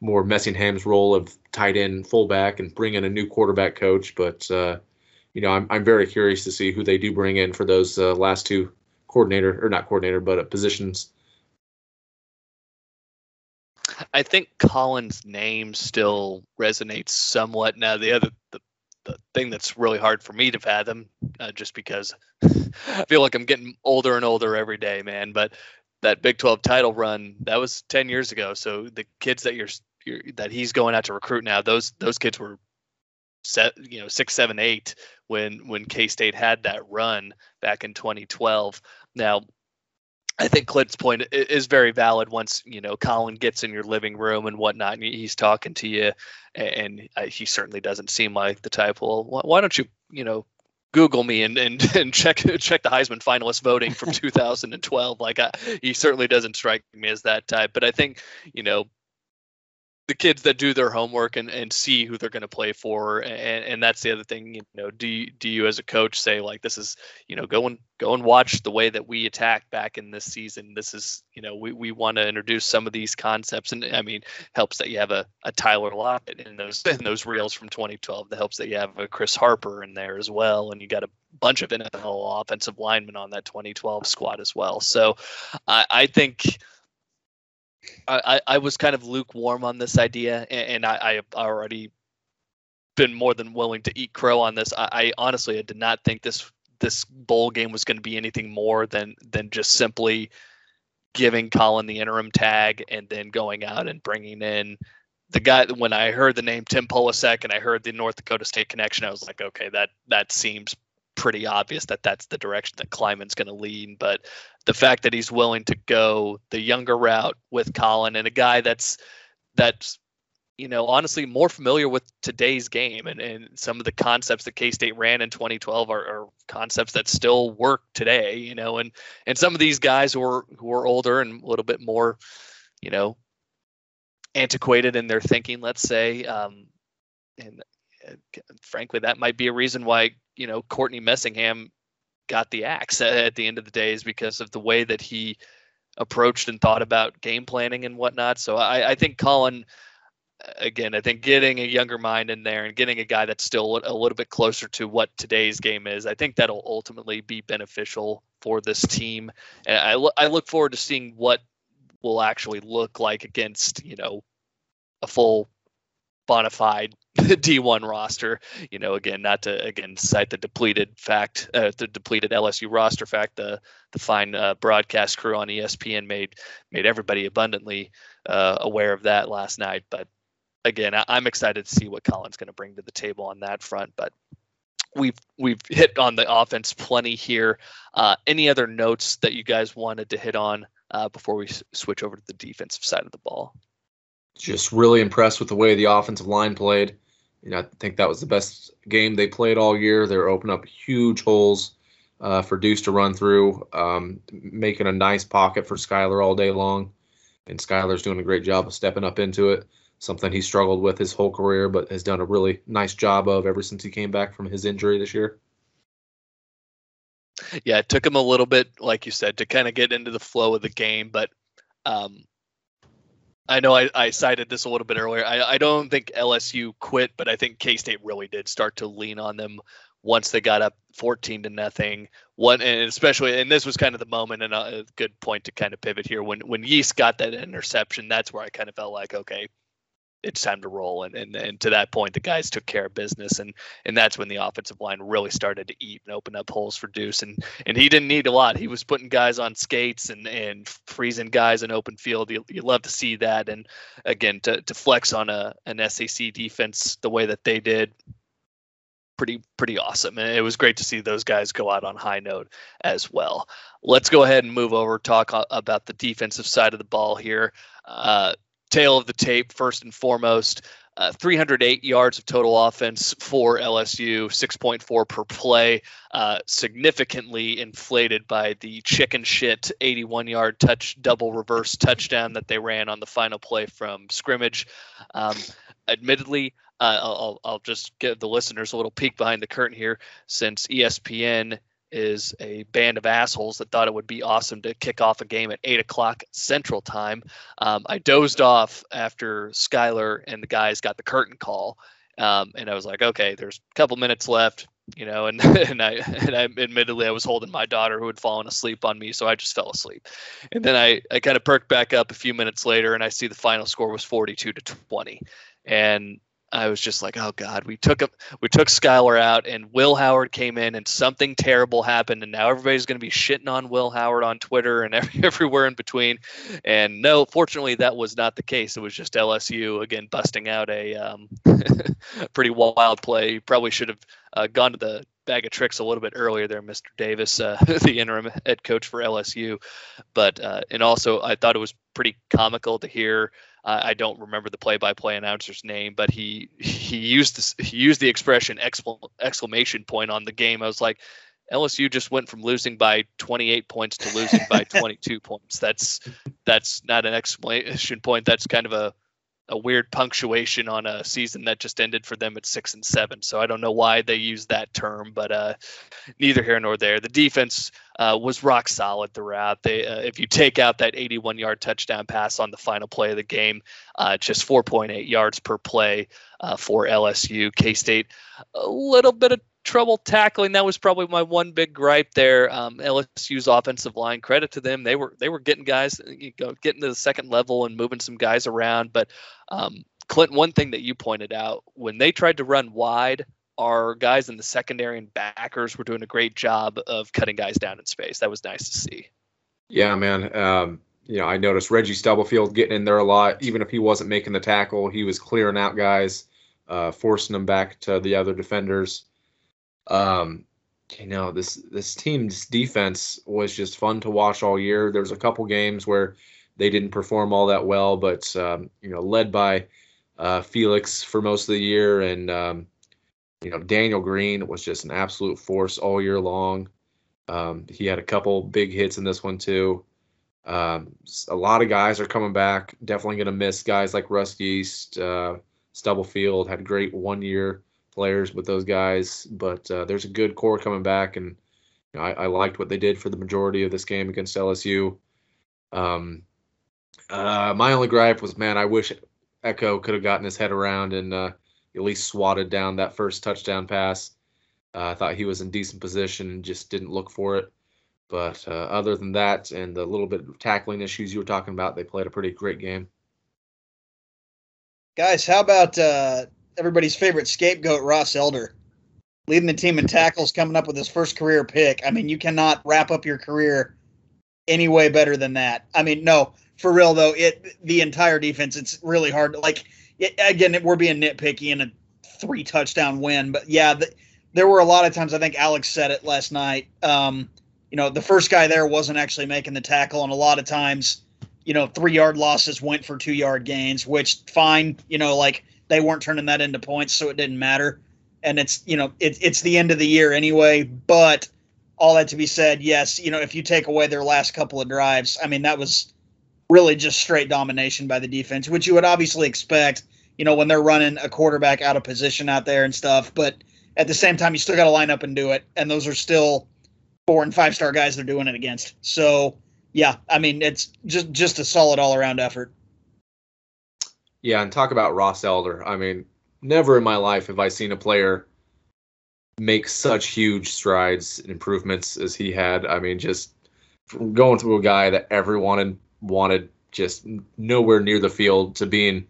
more Messingham's role of tight end fullback and bring in a new quarterback coach. But uh, you know, I'm I'm very curious to see who they do bring in for those uh, last two coordinator or not coordinator, but uh, positions. I think Collin's name still resonates somewhat. Now, the other the, the thing that's really hard for me to fathom, uh, just because I feel like I'm getting older and older every day, man. But that Big 12 title run that was 10 years ago. So the kids that you're, you're that he's going out to recruit now, those those kids were set, you know, six, seven, eight when when K State had that run back in 2012. Now I think Clint's point is very valid. Once you know Collin gets in your living room and whatnot, and he's talking to you, and uh, he certainly doesn't seem like the type. Well, why don't you, you know, Google me and and, and check check the Heisman finalist voting from 2012. Like I, he certainly doesn't strike me as that type. But I think you know the kids that do their homework and, and see who they're going to play for and, and that's the other thing you know do you, do you as a coach say like this is you know go and go and watch the way that we attack back in this season. This is you know we, we want to introduce some of these concepts and i mean helps that you have a, a tyler lockett in those in those reels from 2012 that helps that you have a chris harper in there as well and you got a bunch of nfl offensive linemen on that 2012 squad as well. So i, I think I, I was kind of lukewarm on this idea, and, and I, I already been more than willing to eat crow on this. I, I honestly I did not think this this bowl game was going to be anything more than than just simply giving Colin the interim tag and then going out and bringing in the guy. When I heard the name Tim Polasek and I heard the North Dakota State connection, I was like, okay, that that seems pretty obvious that that's the direction that Klieman's going to lean. But the fact that he's willing to go the younger route with Collin and a guy that's that's you know honestly more familiar with today's game and, and some of the concepts that K-State ran in 2012 are, are concepts that still work today. You know, and and some of these guys who are who are older and a little bit more, you know, antiquated in their thinking, let's say. Um, and frankly, that might be a reason why you know Courtney Messingham got the axe at the end of the day is because of the way that he approached and thought about game planning and whatnot. So I, I think Collin, again, I think getting a younger mind in there and getting a guy that's still a little bit closer to what today's game is, I think that'll ultimately be beneficial for this team. And I, I look forward to seeing what will actually look like against, you know, a full bona fide D1 roster. You know, again, not to again cite the depleted fact, uh, the depleted LSU roster fact. The the fine uh, broadcast crew on ESPN made made everybody abundantly uh, aware of that last night. But again, I, am excited to see what Collin's going to bring to the table on that front. But we've we've hit on the offense plenty here. Uh, any other notes that you guys wanted to hit on uh, before we switch over to the defensive side of the ball? Just really impressed with the way the offensive line played. You know, I think that was the best game they played all year. They're opening up huge holes uh, for Deuce to run through, um, making a nice pocket for Skylar all day long. And Skylar's doing a great job of stepping up into it. Something he struggled with his whole career, but has done a really nice job of ever since he came back from his injury this year. Yeah, it took him a little bit, like you said, to kind of get into the flow of the game, but um, I know I, I cited this a little bit earlier. I, I don't think LSU quit, but I think K State really did start to lean on them once they got up 14 to nothing. One and especially, and this was kind of the moment, and a good point to kind of pivot here. When when Yeast got that interception, that's where I kind of felt like, okay, it's time to roll. And, and and to that point, the guys took care of business, and and that's when the offensive line really started to eat and open up holes for Deuce. And and he didn't need a lot. He was putting guys on skates and and freezing guys in open field. You, you love to see that. And again, to to flex on a an SEC defense the way that they did. Pretty, pretty awesome. And it was great to see those guys go out on high note as well. Let's go ahead and move over, talk about the defensive side of the ball here. Uh, tail of the tape first and foremost. Uh, 308 yards of total offense for LSU, 6.4 per play, uh, significantly inflated by the chicken shit 81 yard touch double reverse touchdown that they ran on the final play from scrimmage. Um, admittedly, uh, I'll, I'll just give the listeners a little peek behind the curtain here since ESPN is a band of assholes that thought it would be awesome to kick off a game at eight o'clock Central Time. Um, I dozed off after Skylar and the guys got the curtain call, um, and I was like, okay, there's a couple minutes left, you know, and and I and I admittedly I was holding my daughter who had fallen asleep on me, so I just fell asleep, and then I I kind of perked back up a few minutes later, and I see the final score was 42 to 20, and I was just like, oh god, we took him, we took Skylar out, and Will Howard came in, and something terrible happened, and now everybody's going to be shitting on Will Howard on Twitter and every, everywhere in between. And no, fortunately, that was not the case. It was just LSU again busting out a um, pretty wild play. Probably should have uh, gone to the bag of tricks a little bit earlier there, Mr. Davis, uh, the interim head coach for LSU. But uh, and also, I thought it was pretty comical to hear uh, I don't remember the play-by-play announcer's name, but he he used this he used the expression exclamation point on the game. I was like, LSU just went from losing by 28 points to losing by 22 points. That's that's not an exclamation point. That's kind of a a weird punctuation on a season that just ended for them at six and seven. So I don't know why they use that term, but uh, neither here nor there. The defense uh, was rock solid throughout. They, uh, if you take out that 81 yard touchdown pass on the final play of the game, uh, just 4.8 yards per play uh, for LSU. K State, a little bit of trouble tackling. That was probably my one big gripe there. Um, LSU's offensive line, credit to them, they were they were getting guys, you know, getting to the second level and moving some guys around. But um, Clint, one thing that you pointed out when they tried to run wide, our guys in the secondary and backers were doing a great job of cutting guys down in space. That was nice to see. Yeah, man. Um, you know, I noticed Reggie Stubblefield getting in there a lot. Even if he wasn't making the tackle, he was clearing out guys, uh, forcing them back to the other defenders. Um, you know, this this team's defense was just fun to watch all year. There was a couple games where they didn't perform all that well, but um, you know, led by uh, Felix for most of the year, and um, you know, Daniel Green was just an absolute force all year long. Um, he had a couple big hits in this one too. Um, a lot of guys are coming back. Definitely going to miss guys like Russ Yeast, uh, Stubblefield had a great one year players with those guys, but uh, there's a good core coming back, and you know, I, I, liked what they did for the majority of this game against LSU. Um, uh, my only gripe was, man, I wish Ekow could have gotten his head around and uh, at least swatted down that first touchdown pass. Uh, I thought he was in decent position and just didn't look for it. But uh, other than that, and the little bit of tackling issues you were talking about, they played a pretty great game. Guys, how about uh, everybody's favorite scapegoat, Ross Elder, leading the team in tackles, coming up with his first career pick. I mean, you cannot wrap up your career any way better than that. I mean, no, for real though, it the entire defense. It's really hard. Like it, again, we're being nitpicky in a three touchdown win, but yeah, the, there were a lot of times. I think Alex said it last night. Um, you know, the first guy there wasn't actually making the tackle, and a lot of times, you know, three yard losses went for two yard gains, which fine. You know, like they weren't turning that into points, so it didn't matter. And it's you know it, it's the end of the year anyway. But all that to be said, yes, you know if you take away their last couple of drives, I mean that was really just straight domination by the defense, which you would obviously expect. You know when they're running a quarterback out of position out there and stuff, but at the same time you still got to line up and do it, and those are still four and five star guys they're doing it against. So yeah, I mean it's just just a solid all around effort. Yeah, and talk about Ross Elder. I mean, never in my life have I seen a player make such huge strides and improvements as he had. I mean, just going through a guy that everyone wanted just nowhere near the field to being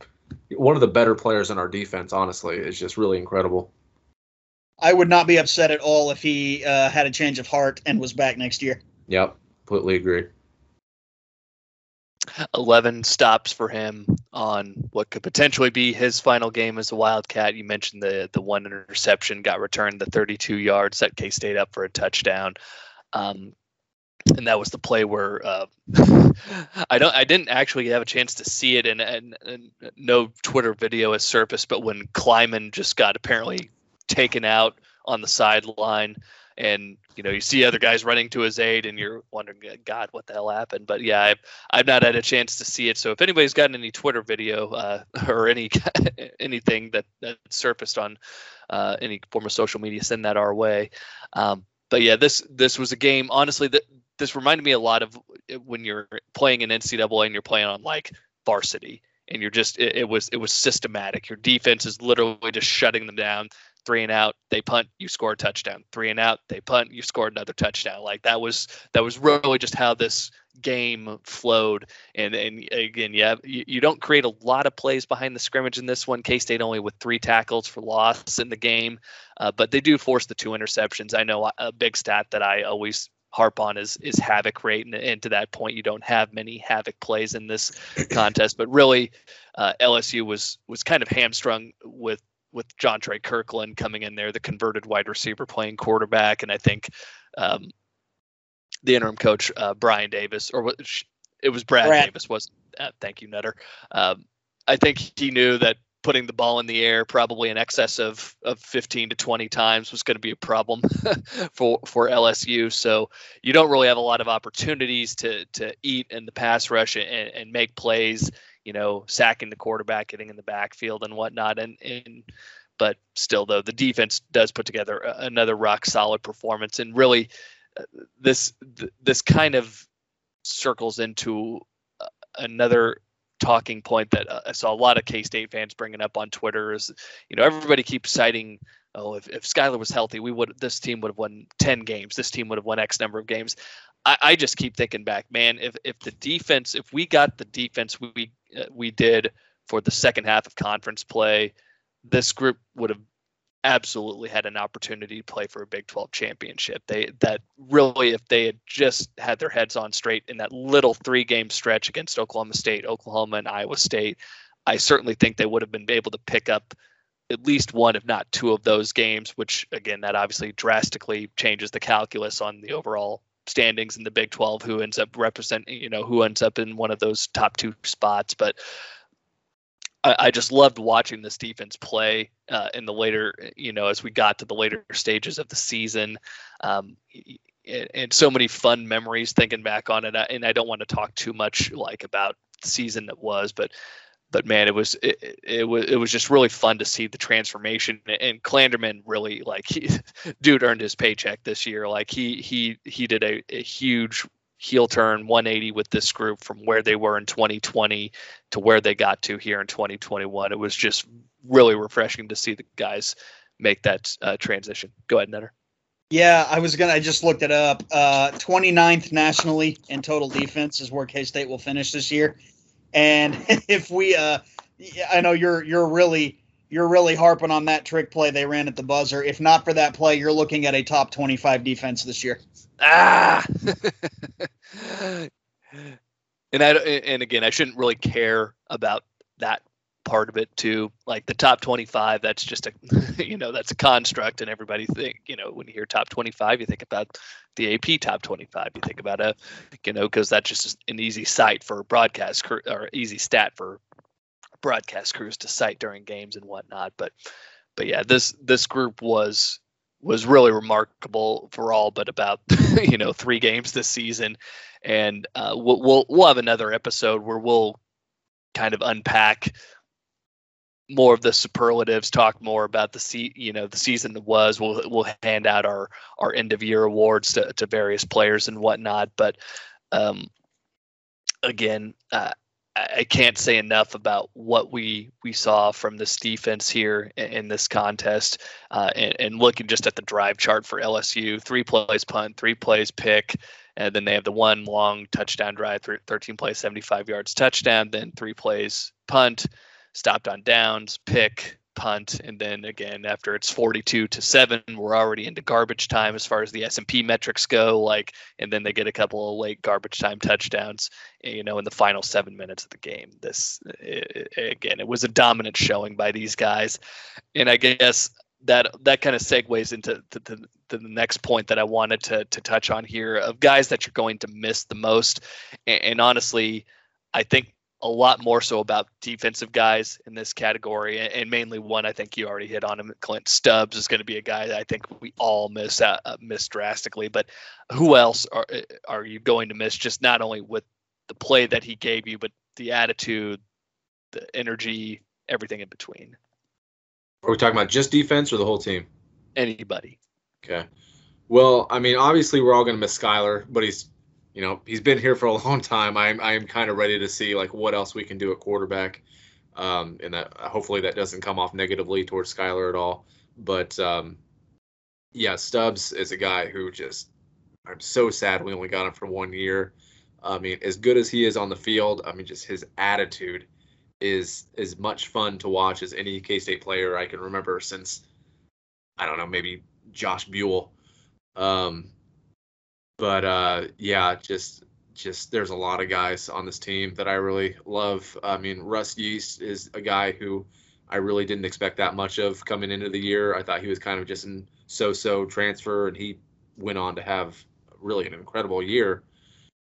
one of the better players in our defense, honestly, is just really incredible. I would not be upset at all if he uh, had a change of heart and was back next year. Yep, completely agree. 11 stops for him on what could potentially be his final game as a Wildcat. You mentioned the the one interception got returned, the 32 yards set K State up for a touchdown. Um, and that was the play where uh, I don't I didn't actually have a chance to see it and, and, and no Twitter video has surfaced, but when Klieman just got apparently taken out on the sideline and you know you see other guys running to his aid and you're wondering god what the hell happened but yeah i've, I've not had a chance to see it so if anybody's got any twitter video uh, or any anything that that surfaced on uh, any form of social media send that our way um, but yeah, this this was a game. Honestly, that this reminded me a lot of when you're playing in NCAA and you're playing on like varsity, and you're just it, it was it was systematic. Your defense is literally just shutting them down. Three and out, they punt, you score a touchdown. Three and out, they punt, you score another touchdown. Like that was that was really just how this game flowed. And and again, yeah, you, you don't create a lot of plays behind the scrimmage in this one. K State only with three tackles for loss in the game, uh, but they do force the two interceptions. I know a big stat that I always harp on is is havoc rate, and, and to that point, you don't have many havoc plays in this contest. But really, uh, LSU was was kind of hamstrung with with Jontre Kirklin coming in there, the converted wide receiver playing quarterback, and I think um, the interim coach uh, Brian Davis, or it was Brad, Brad. Davis, was uh, thank you, Nutter. Um, I think he knew that putting the ball in the air probably in excess of, of 15 to 20 times was going to be a problem for for LSU. So you don't really have a lot of opportunities to to eat in the pass rush and, and make plays you know, sacking the quarterback, getting in the backfield and whatnot. And, and but still, though, the defense does put together another rock solid performance. And really, uh, this this kind of circles into uh, another talking point that uh, I saw a lot of K State fans bringing up on Twitter is, you know, everybody keeps citing, oh, if, if Skylar was healthy, we would this team would have won ten games. This team would have won X number of games. I, I just keep thinking back, man. If if the defense, if we got the defense we uh, we did for the second half of conference play, this group would have absolutely had an opportunity to play for a Big 12 championship. They that really, if they had just had their heads on straight in that little three game stretch against Oklahoma State, Oklahoma, and Iowa State, I certainly think they would have been able to pick up at least one, if not two, of those games. Which again, that obviously drastically changes the calculus on the overall standings in the Big 12 who ends up representing, you know, who ends up in one of those top two spots. But I, I just loved watching this defense play uh, in the later, you know, as we got to the later stages of the season. Um, and, and so many fun memories thinking back on it. And I don't want to talk too much like about the season that was, but but man, it was it, it, was it was just really fun to see the transformation. And Klanderman really like he, dude earned his paycheck this year. Like he he he did a, a huge heel turn 180 with this group from where they were in 2020 to where they got to here in 2021. It was just really refreshing to see the guys make that uh, transition. Go ahead, Nutter. Yeah, I was gonna. I just looked it up. Uh, 29th nationally in total defense is where K State will finish this year. And if we, uh, I know you're you're really you're really harping on that trick play they ran at the buzzer. If not for that play, you're looking at a top 25 defense this year. Ah. and I and again, I shouldn't really care about that part of it too. Like the top 25, that's just a, you know, that's a construct, and everybody think, you know, when you hear top 25, you think about the AP top 25. You think about a, you know, because that's just an easy site for broadcast or easy stat for broadcast crews to cite during games and whatnot. But, but yeah, this this group was was really remarkable for all but about you know three games this season, and uh, we'll, we'll we'll have another episode where we'll kind of unpack more of the superlatives, talk more about the se- you know the season that was. We'll we'll hand out our our end of year awards to, to various players and whatnot. But um, again, uh, I can't say enough about what we we saw from this defense here in, in this contest, uh, and, and, looking just at the drive chart for LSU: three plays punt, three plays pick, and then they have the one long touchdown drive, 13 plays, 75 yards touchdown, then three plays punt stopped on downs, pick, punt, and then again after it's 42 to seven, we're already into garbage time as far as the S&P metrics go. Like, and then they get a couple of late garbage time touchdowns, eh, you know, in the final seven minutes of the game. This it, again, it was a dominant showing by these guys, and I guess that that kind of segues into to, to, to, the next point that I wanted to to touch on here of guys that you're going to miss the most, and, and honestly. I think a lot more so about defensive guys in this category, and mainly one I think you already hit on him. Clint Stubbs is going to be a guy that I think we all miss uh, miss drastically. But who else are uh, are you going to miss? Just not only with the play that he gave you, but the attitude, the energy, everything in between. Are we talking about just defense or the whole team? Anybody. Okay. Well, I mean, obviously we're all going to miss Skylar, but he's, you know, he's been here for a long time. I'm I'm kind of ready to see like what else we can do at quarterback, um, and that hopefully that doesn't come off negatively towards Skylar at all. But um, yeah, Stubbs is a guy who just I'm so sad we only got him for one year. I mean, as good as he is on the field, I mean, just his attitude is as much fun to watch as any K State player I can remember since I don't know, maybe Josh Buhl. Um, but uh, yeah, just just there's a lot of guys on this team that I really love. I mean, Russ Yeast is a guy who I really didn't expect that much of coming into the year. I thought he was kind of just an so-so transfer, and he went on to have really an incredible year.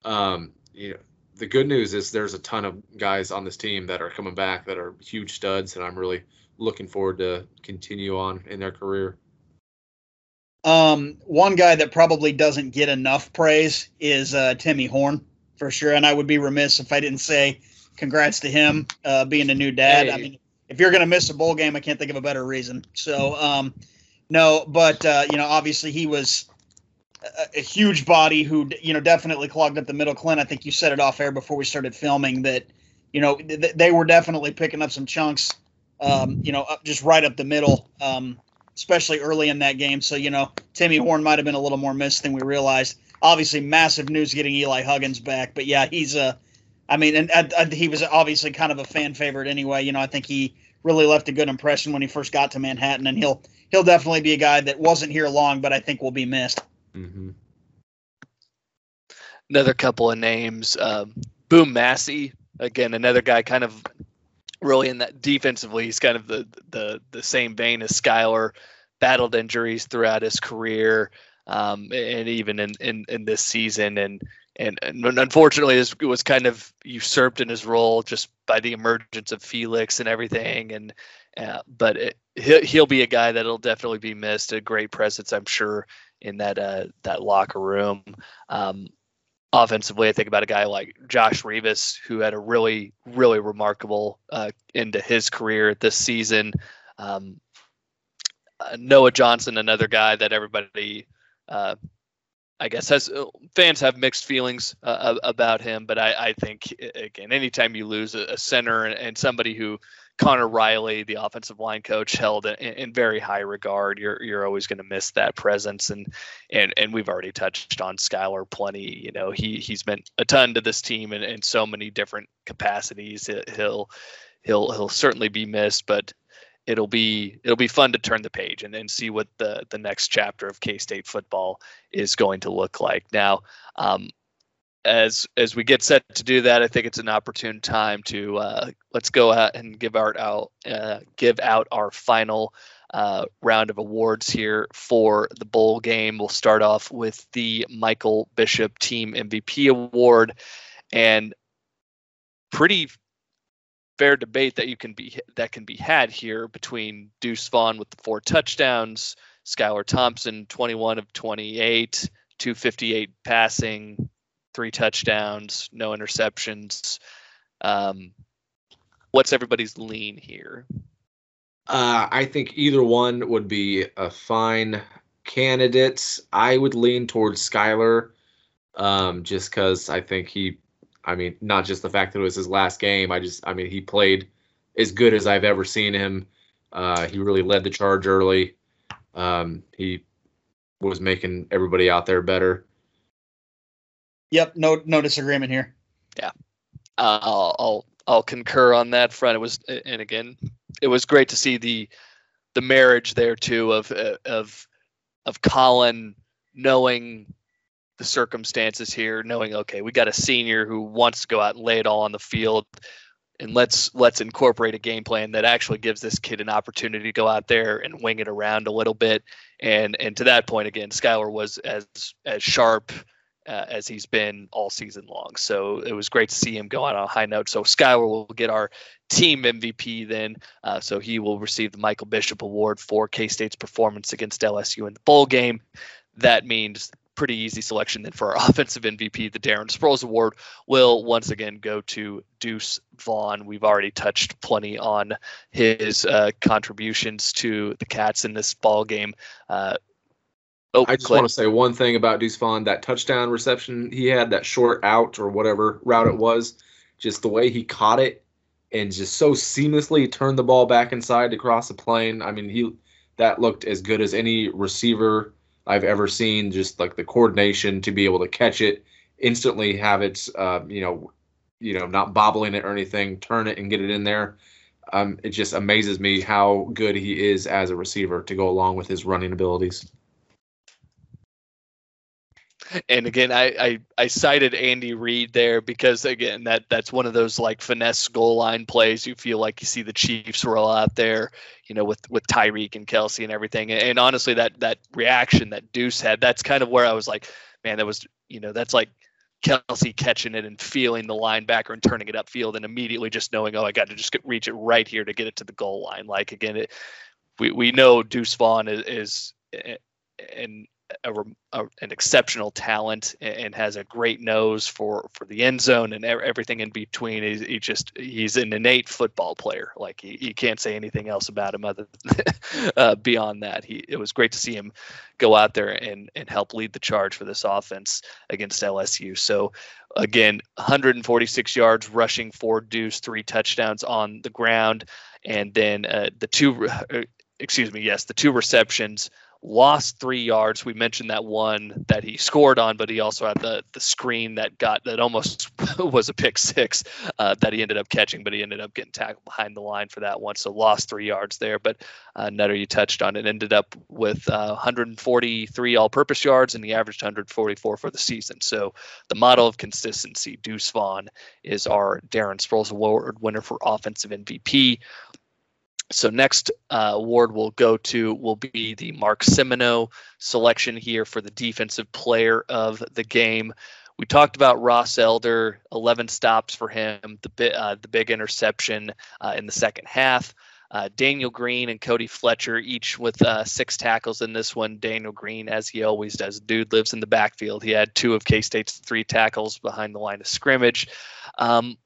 Um, you know, the good news is there's a ton of guys on this team that are coming back that are huge studs, and I'm really looking forward to continue on in their career. Um, one guy that probably doesn't get enough praise is uh, Timmy Horne for sure, and I would be remiss if I didn't say congrats to him uh, being a new dad. Hey. I mean, if you're going to miss a bowl game, I can't think of a better reason. So, um, no, but uh, you know, obviously he was a, a, huge body who you know definitely clogged up the middle. Clint, I think you said it off air before we started filming that you know th- they were definitely picking up some chunks. Um, you know, up, just right up the middle. Um, especially early in that game. So, you know, Timmy Horne might have been a little more missed than we realized. Obviously, massive news getting Eli Huggins back. But yeah, he's a, I mean, and I, I, he was obviously kind of a fan favorite anyway. You know, I think he really left a good impression when he first got to Manhattan, and he'll he'll definitely be a guy that wasn't here long, but I think will be missed. Mm-hmm. Another couple of names, um, Boom Massey, again, another guy kind of really in that defensively, he's kind of the the the same vein as Skylar. Battled injuries throughout his career, um, and even in, in in this season, and and, and unfortunately, it was kind of usurped in his role just by the emergence of Felix and everything. And uh, but it, he'll he'll be a guy that'll definitely be missed. A great presence, I'm sure, in that uh, that locker room. Um, offensively, I think about a guy like Josh Rivas, who had a really, really remarkable uh, into his career this season. Um, uh, Noah Johnson, another guy that everybody, uh, I guess, has uh, fans have mixed feelings uh, about him. But I, I, think again, anytime you lose a, a center and, and somebody who Conor Riley, the offensive line coach, held in, in very high regard. You're you're always going to miss that presence, and and and we've already touched on Skylar plenty. You know, he he's meant a ton to this team in, in so many different capacities. He'll he'll he'll certainly be missed, but it'll be it'll be fun to turn the page and, and see what the the next chapter of K State football is going to look like. Now, um, as as we get set to do that, I think it's an opportune time to uh, let's go out and give out, out uh, give out our final uh, round of awards here for the bowl game. We'll start off with the Michael Bishop Team MVP Award, and pretty fair debate that you can be that can be had here between Deuce Vaughn with the four touchdowns, Skylar Thompson, 21 of 28, 258 passing, three touchdowns, no interceptions. Um, what's everybody's lean here? Uh, I think either one would be a fine candidate. I would lean towards Skylar, um, just because I think he, I mean, not just the fact that it was his last game. I just, I mean, he played as good as I've ever seen him. Uh, he really led the charge early. Um, he was making everybody out there better. Yep, no no disagreement here. Yeah, uh, I'll, I'll I'll concur on that front. It was, and again, it was great to see the the marriage there too of uh, of of Collin knowing the circumstances here, knowing okay, we got a senior who wants to go out and lay it all on the field, and let's let's incorporate a game plan that actually gives this kid an opportunity to go out there and wing it around a little bit. And and to that point again, Skylar was as as sharp uh, as he's been all season long. So it was great to see him go out on a high note. So Skylar will get our team MVP then. Uh, so he will receive the Michael Bishop Award for K State's performance against LSU in the bowl game. That means pretty easy selection then for our offensive MVP. The Darren Sproles Award will once again go to Deuce Vaughn. We've already touched plenty on his uh, contributions to the Cats in this ball game. Oh, I just Clay. want to say one thing about Deuce Vaughn. That touchdown reception he had, that short out or whatever route it was, just the way he caught it and just so seamlessly turned the ball back inside to cross the plane. I mean, he that looked as good as any receiver I've ever seen. Just like the coordination to be able to catch it, instantly have it, uh, you know, you know, not bobbling it or anything, turn it and get it in there. Um, it just amazes me how good he is as a receiver to go along with his running abilities. And again, I, I I cited Andy Reid there because again that that's one of those like finesse goal line plays. You feel like you see the Chiefs roll out there, you know, with with Tyreek and Kelce and everything. And, and honestly, that that reaction that Deuce had, that's kind of where I was like, man, that was you know, that's like Kelce catching it and feeling the linebacker and turning it upfield and immediately just knowing, oh, I got to just get, reach it right here to get it to the goal line. Like again, it, we we know Deuce Vaughn is, is and a, a, an exceptional talent and has a great nose for for the end zone and everything in between. He's he just he's an innate football player. Like you can't say anything else about him other than, uh, beyond that. He it was great to see him go out there and and help lead the charge for this offense against LSU. So again, 146 yards rushing four Deuce, three touchdowns on the ground, and then uh, the two. Uh, excuse me. Yes, the two receptions lost three yards. We mentioned that one that he scored on, but he also had the the screen that got that almost was a pick six uh, that he ended up catching, but he ended up getting tackled behind the line for that one, so lost three yards there. But uh, Nutter, you touched on it, ended up with uh, 143 all-purpose yards, and he averaged 144 for the season. So the model of consistency, Deuce Vaughn, is our Darren Sproles Award winner for offensive MVP. So next uh, award we'll go to will be the Mark Simoneau selection here for the defensive player of the game. We talked about Ross Elder, 11 stops for him, the uh, the big interception uh, in the second half. Uh, Daniel Green and Cody Fletcher, each with uh, six tackles in this one. Daniel Green, as he always does, dude lives in the backfield. He had two of K State's three tackles behind the line of scrimmage. Um,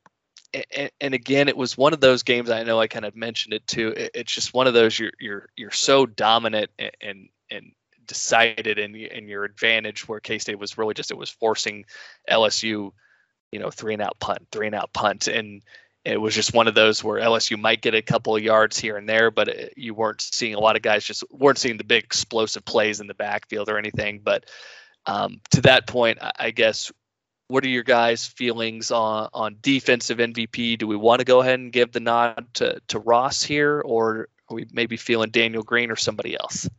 and, and, again, it was one of those games. I know I kind of mentioned it too. it's just one of those you're you're you're so dominant and and, and decided in in your advantage where K State was really just it was forcing LSU, you know, three and out punt, three and out punt, and it was just one of those where LSU might get a couple of yards here and there, but it, you weren't seeing a lot of guys just weren't seeing the big explosive plays in the backfield or anything. But um, to that point, I, I guess what are your guys' feelings on on defensive MVP? Do we want to go ahead and give the nod to, to Ross here, or are we maybe feeling Daniel Green or somebody else?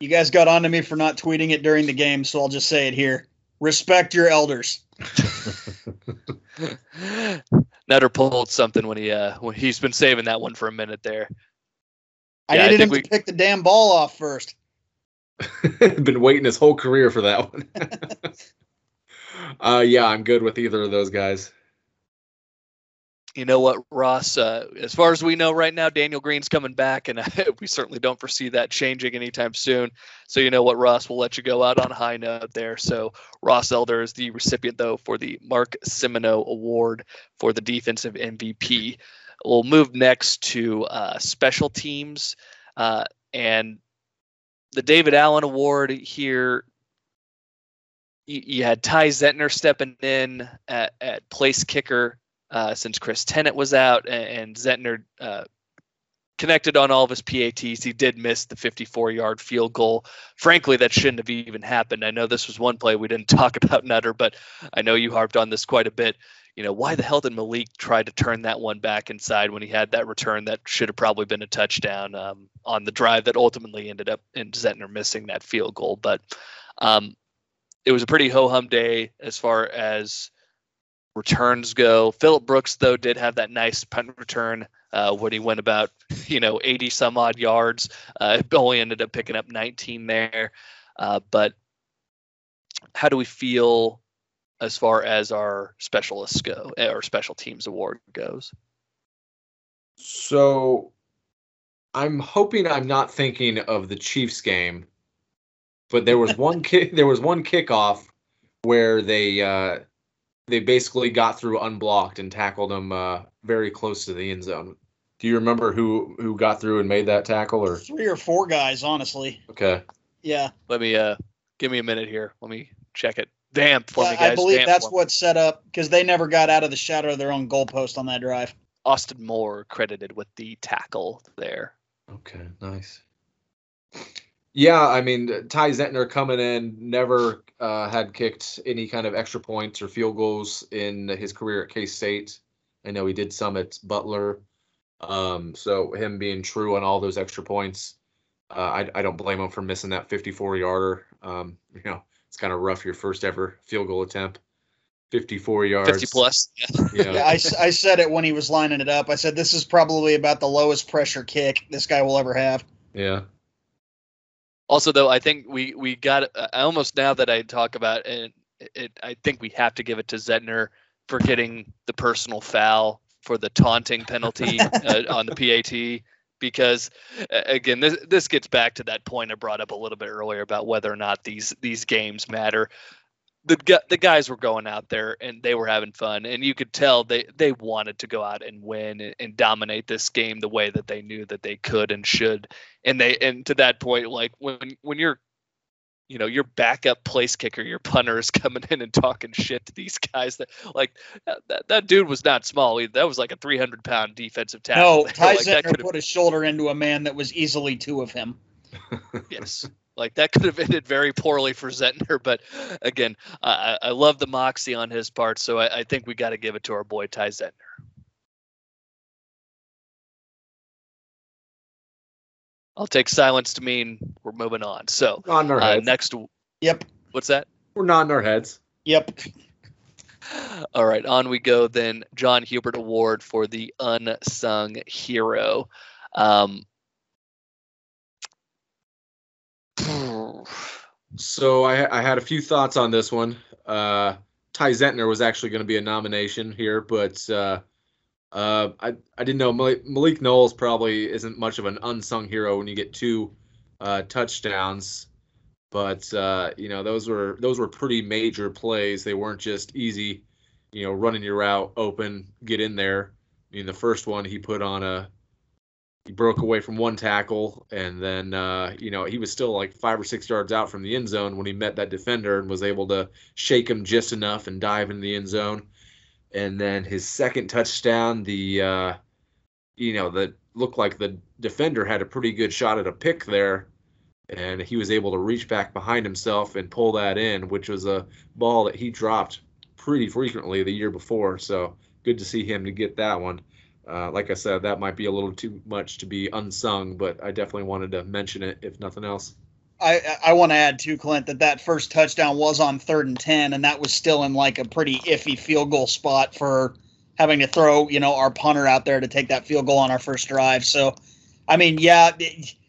You guys got on to me for not tweeting it during the game, so I'll just say it here. Respect your elders. Nutter pulled something when he uh when he's been saving that one for a minute there. I yeah, needed I him we... to pick the damn ball off first. been waiting his whole career for that one. Uh, yeah, I'm good with either of those guys. You know what, Ross? Uh, as far as we know right now, Daniel Green's coming back, and we certainly don't foresee that changing anytime soon. So, you know what, Ross? We'll let you go out on high note there. So, Ross Elder is the recipient, though, for the Mark Simoneau Award for the defensive MVP. We'll move next to uh, special teams. Uh, and the David Allen Award here you, you had Ty Zentner stepping in at, at place kicker uh, since Chris Tennant was out, and, and uh, connected on all of his PATs. He did miss the 54 yard field goal. Frankly, that shouldn't have even happened. I know this was one play we didn't talk about Nutter, but I know you harped on this quite a bit. You know, why the hell did Malik try to turn that one back inside when he had that return that should have probably been a touchdown um, on the drive that ultimately ended up in Zentner missing that field goal? But um, it was a pretty ho hum day as far as returns go. Phillip Brooks though did have that nice punt return uh, when he went about you know 80 some odd yards. Uh, only ended up picking up 19 there, uh, but how do we feel as far as our specialists go, or eh, special teams award goes? So, I'm hoping I'm not thinking of the Chiefs game but there was one kick. There was one kickoff where they uh, they basically got through unblocked and tackled them uh, very close to the end zone. Do you remember who who got through and made that tackle or three or four guys? Honestly. Okay. Yeah. Let me uh give me a minute here. Let me check it. Vamp for me, I- guys. I believe Vamp that's what set up because they never got out of the shadow of their own goalpost on that drive. Austin Moore credited with the tackle there. Okay, nice. Yeah, I mean, Ty Zentner coming in never uh, had kicked any kind of extra points or field goals in his career at K State. I know he did some at Butler. Um, so him being true on all those extra points, uh, I, I don't blame him for missing that 54 yarder. Um, you know, it's kind of rough your first ever field goal attempt. 54 yards. 50 plus. Yeah. Yeah. Yeah, I, s- I said it when he was lining it up. I said this is probably about the lowest pressure kick this guy will ever have. yeah. Also, though, I think we we got I almost now that I talk about it, it, I think we have to give it to Zentner for getting the personal foul for the taunting penalty uh, on the PAT because uh, again this this gets back to that point I brought up a little bit earlier about whether or not these these games matter. The the guys were going out there and they were having fun and you could tell they they wanted to go out and win and, and dominate this game the way that they knew that they could and should and they and to that point like when when you're you know your backup place kicker your punter is coming in and talking shit to these guys that like that, that, that dude was not small either. that was like a 300 pound defensive tackle No, there. Ty like, that could've- put his shoulder into a man that was easily two of him. yes like that could have ended very poorly for Zentner but again I, I I love the moxie on his part so I, I think we got to give it to our boy Ty Zentner I'll take silence to mean we're moving on so on our uh, heads. next Yep. what's that We're nodding our heads. Yep. All right, on we go then. John Hubert Award for the unsung hero. Um, So I, I had a few thoughts on this one. Uh, Ty Zentner was actually going to be a nomination here, but uh, uh, I I didn't know Malik, Malik Knowles probably isn't much of an unsung hero when you get two uh, touchdowns. But uh, you know those were those were pretty major plays. They weren't just easy, you know, running your route open, get in there. I mean, the first one he put on a he broke away from one tackle and then uh, you know he was still like five or six yards out from the end zone when he met that defender and was able to shake him just enough and dive into the end zone. And then his second touchdown the uh, you know that looked like the defender had a pretty good shot at a pick there and he was able to reach back behind himself and pull that in which was a ball that he dropped pretty frequently the year before. So good to see him to get that one uh, like I said, that might be a little too much to be unsung, but I definitely wanted to mention it, if nothing else. I I want to add too, Clint, that that first touchdown was on third and ten, and that was still in like a pretty iffy field goal spot for having to throw, you know, our punter out there to take that field goal on our first drive. So, I mean, yeah,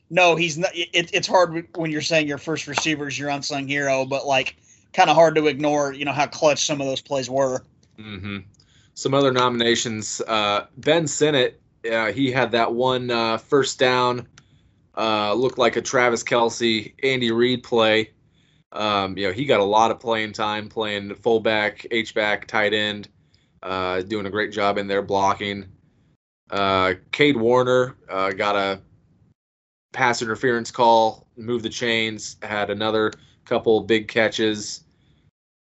no, he's not. It, it's hard when you're saying your first receiver is your unsung hero, but like, kind of hard to ignore, you know, how clutch some of those plays were. hmm Some other nominations: uh, Ben Sinnott. Uh, he had that one uh, first down, uh, looked like a Travis Kelce, Andy Reid play. Um, you know, he got a lot of playing time playing fullback, H back, tight end, uh, doing a great job in there blocking. Uh, Kade Warner got a pass interference call, moved the chains, had another couple big catches.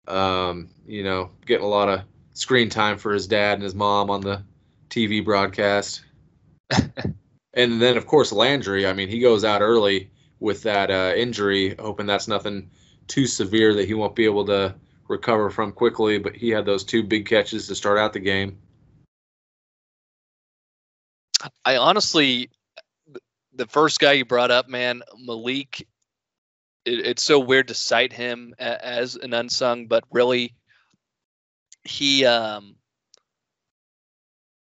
Um, you know, getting a lot of screen time for his dad and his mom on the TV broadcast. and then, of course, Landry. I mean, he goes out early with that uh, injury, hoping that's nothing too severe that he won't be able to recover from quickly. But he had those two big catches to start out the game. I honestly, the first guy you brought up, man, Malik. It, it's so weird to cite him as an unsung, but really, he um.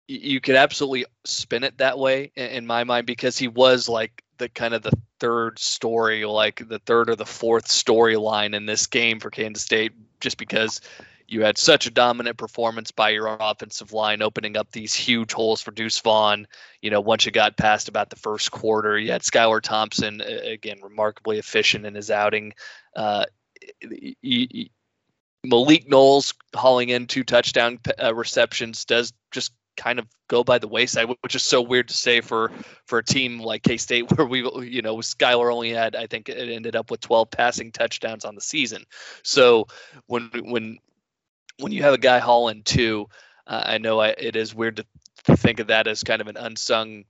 You could absolutely spin it that way in, my mind because he was like the kind of the third story, like the third or the fourth storyline in this game for Kansas State, just because you had such a dominant performance by your offensive line, opening up these huge holes for Deuce Vaughn. You know, once you got past about the first quarter, you had Skylar Thompson again, remarkably efficient in his outing. Uh, Malik Knowles hauling in two touchdown uh, receptions does just kind of go by the wayside, which is so weird to say for for a team like K State, where we you know Skylar only had I think it ended up with 12 passing touchdowns on the season. So when when when you have a guy hauling two, uh, I know I, it is weird to, to think of that as kind of an unsung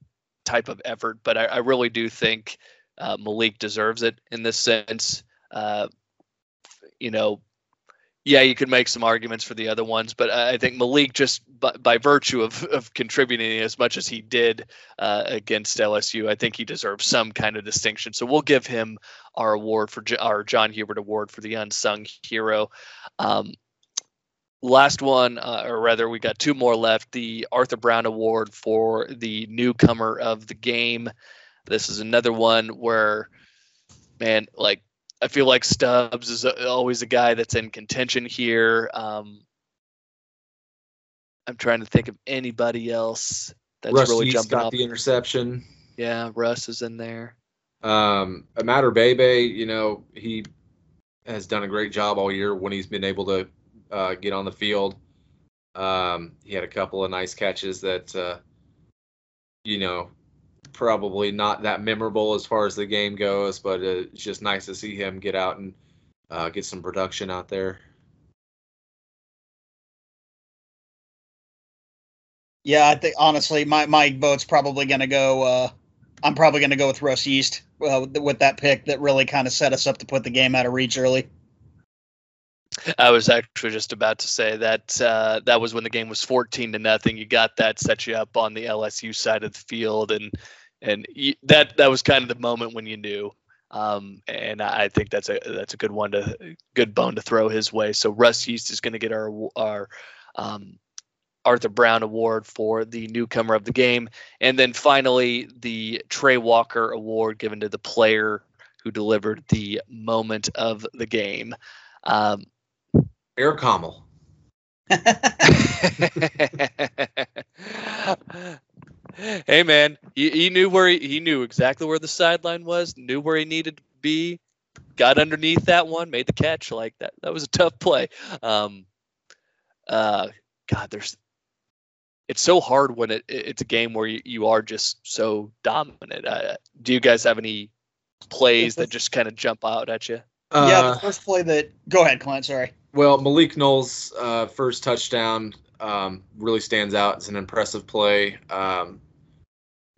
type of effort, but I, I really do think uh, Malik deserves it in this sense. Uh, you know, yeah, you could make some arguments for the other ones, but I think Malik just by, by virtue of, of contributing as much as he did uh, against LSU, I think he deserves some kind of distinction. So we'll give him our award for our John Hubert Award for the unsung hero. Um, last one, uh, or rather, we got two more left. The Arthur Brown Award for the newcomer of the game. This is another one where, man, like I feel like Stubbs is always a guy that's in contention here. Um, I'm trying to think of anybody else that's Russ really jumping got up. the interception. Yeah, Russ is in there. Um, Amatter Bebe, you know, he has done a great job all year when he's been able to uh, get on the field. Um, he had a couple of nice catches that, uh, you know, probably not that memorable as far as the game goes, but uh, it's just nice to see him get out and uh, get some production out there. Yeah, I think honestly, my my vote's probably going to go. Uh, I'm probably going to go with Russ Yeast uh, with that pick that really kind of set us up to put the game out of reach early. I was actually just about to say that uh, that was when the game was 14 to nothing. You got that set you up on the LSU side of the field, and and you, that that was kind of the moment when you knew. Um, and I think that's a that's a good one to good bone to throw his way. So Russ Yeast is going to get our our um, Arthur Brown Award for the newcomer of the game, and then finally the Trey Walker Award given to the player who delivered the moment of the game. Um, Eric Hommel. hey man, he, he knew where he, he knew exactly where the sideline was, knew where he needed to be, got underneath that one, made the catch. Like that, that was a tough play. Um, uh, God, there's. It's so hard when it, it's a game where you, you are just so dominant. Uh, do you guys have any plays that just kind of jump out at you? Uh, yeah, the first play that. Go ahead, Clint. Sorry. Well, Malik Knowles' uh, first touchdown um, really stands out. It's an impressive play. Um,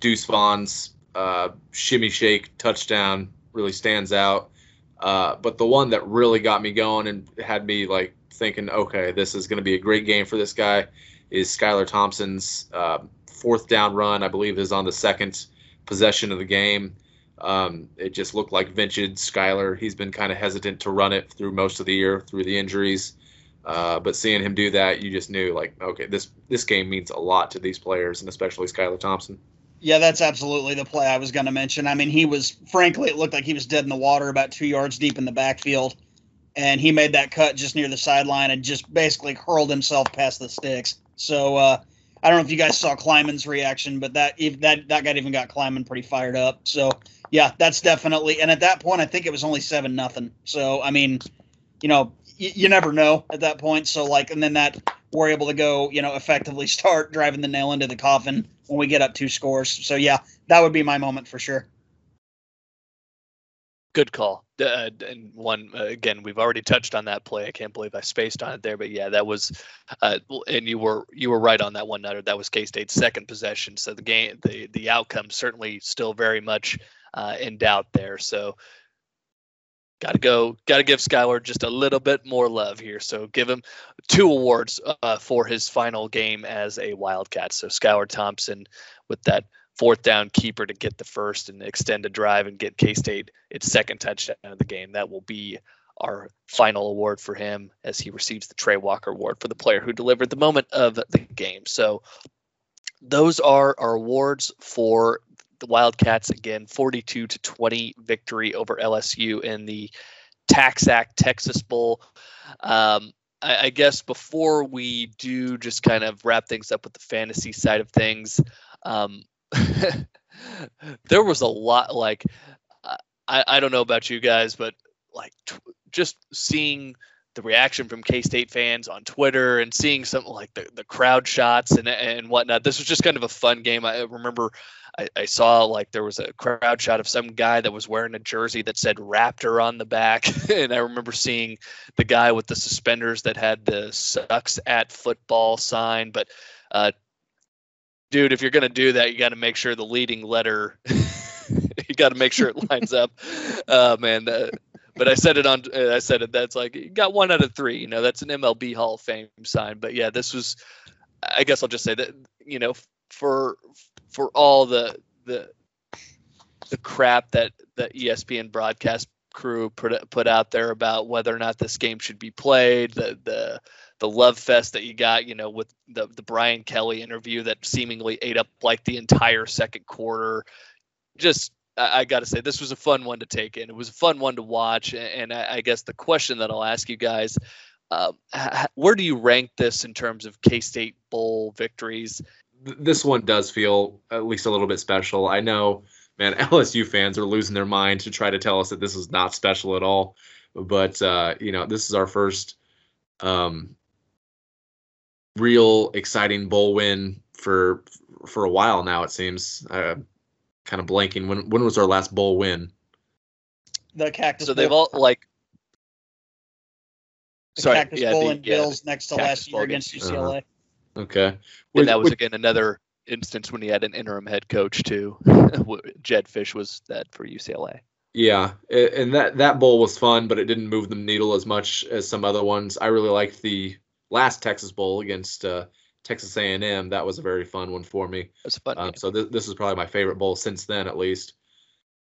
Deuce Vaughn's uh, shimmy shake touchdown really stands out. Uh, but the one that really got me going and had me like thinking, okay, this is going to be a great game for this guy, is Skylar Thompson's uh, fourth down run. I believe is on the second possession of the game. Um, it just looked like vintage Skylar. He's been kind of hesitant to run it through most of the year through the injuries. Uh, but seeing him do that, you just knew like, okay, this this game means a lot to these players, and especially Skylar Thompson. Yeah, that's absolutely the play I was going to mention. I mean, he was frankly, it looked like he was dead in the water, about two yards deep in the backfield, and he made that cut just near the sideline and just basically hurled himself past the sticks. So uh, I don't know if you guys saw Klieman's reaction, but that that that guy even got Kleiman pretty fired up. So yeah, that's definitely. And at that point, I think it was only seven nothing. So I mean, you know, y- you never know at that point. So like, and then that we're able to go, you know, effectively start driving the nail into the coffin when we get up two scores. So yeah, that would be my moment for sure. Good call. Uh, and one uh, again, we've already touched on that play. I can't believe I spaced on it there, but yeah, that was, uh, and you were you were right on that one, Nutter. That was K State's second possession. So the game, the the outcome certainly still very much uh, in doubt there. So got to go, got to give Skylar just a little bit more love here. So give him two awards uh, for his final game as a Wildcat. So Skylar Thompson with that fourth down keeper to get the first and extend a drive and get K State its second touchdown of the game. That will be our final award for him as he receives the Trey Walker Award for the player who delivered the moment of the game. So those are our awards for the Wildcats again 42 to 20 victory over LSU in the TaxAct Texas Bowl. Um, I, I guess before we do just kind of wrap things up with the fantasy side of things, um, there was a lot like I, I don't know about you guys, but like t- just seeing the reaction from K State fans on Twitter and seeing something like the, the crowd shots and and whatnot. This was just kind of a fun game. I remember I, I, saw like there was a crowd shot of some guy that was wearing a jersey that said Raptor on the back, and I remember seeing the guy with the suspenders that had the "sucks at football" sign. But, uh, dude, if you're gonna do that, you got to make sure the leading letter, you got to make sure it lines up. Uh, man, uh, but I said it on. Uh, I said it. That's like you got one out of three. You know, that's an MLB Hall of Fame sign. But yeah, this was. I guess I'll just say that you know for for all the the the crap that the ESPN broadcast crew put put out there about whether or not this game should be played, the the the love fest that you got, you know, with the the Brian Kelly interview that seemingly ate up like the entire second quarter. Just I, got to say, this was a fun one to take in. It was a fun one to watch, and I, I guess the question that I'll ask you guys. Um, where do you rank this in terms of K State Bowl victories? this one does feel at least a little bit special. I know, man, LSU fans are losing their mind to try to tell us that this is not special at all. But uh, you know, this is our first um, real exciting bowl win for for a while now. It seems. Uh, kind of blanking. When when was our last bowl win? The Cactus. So they've all like. The Sorry, Cactus yeah, Bowl the, and yeah, Bills next to last year against UCLA. Uh-huh. Okay. And that was again another instance when he had an interim head coach too. Jedd Fisch was that for UCLA. Yeah, and that that bowl was fun, but it didn't move the needle as much as some other ones. I really liked the last Texas Bowl against uh, Texas A&M. That was a very fun one for me. That's fun. Um, so th- this is probably my favorite bowl since then, at least.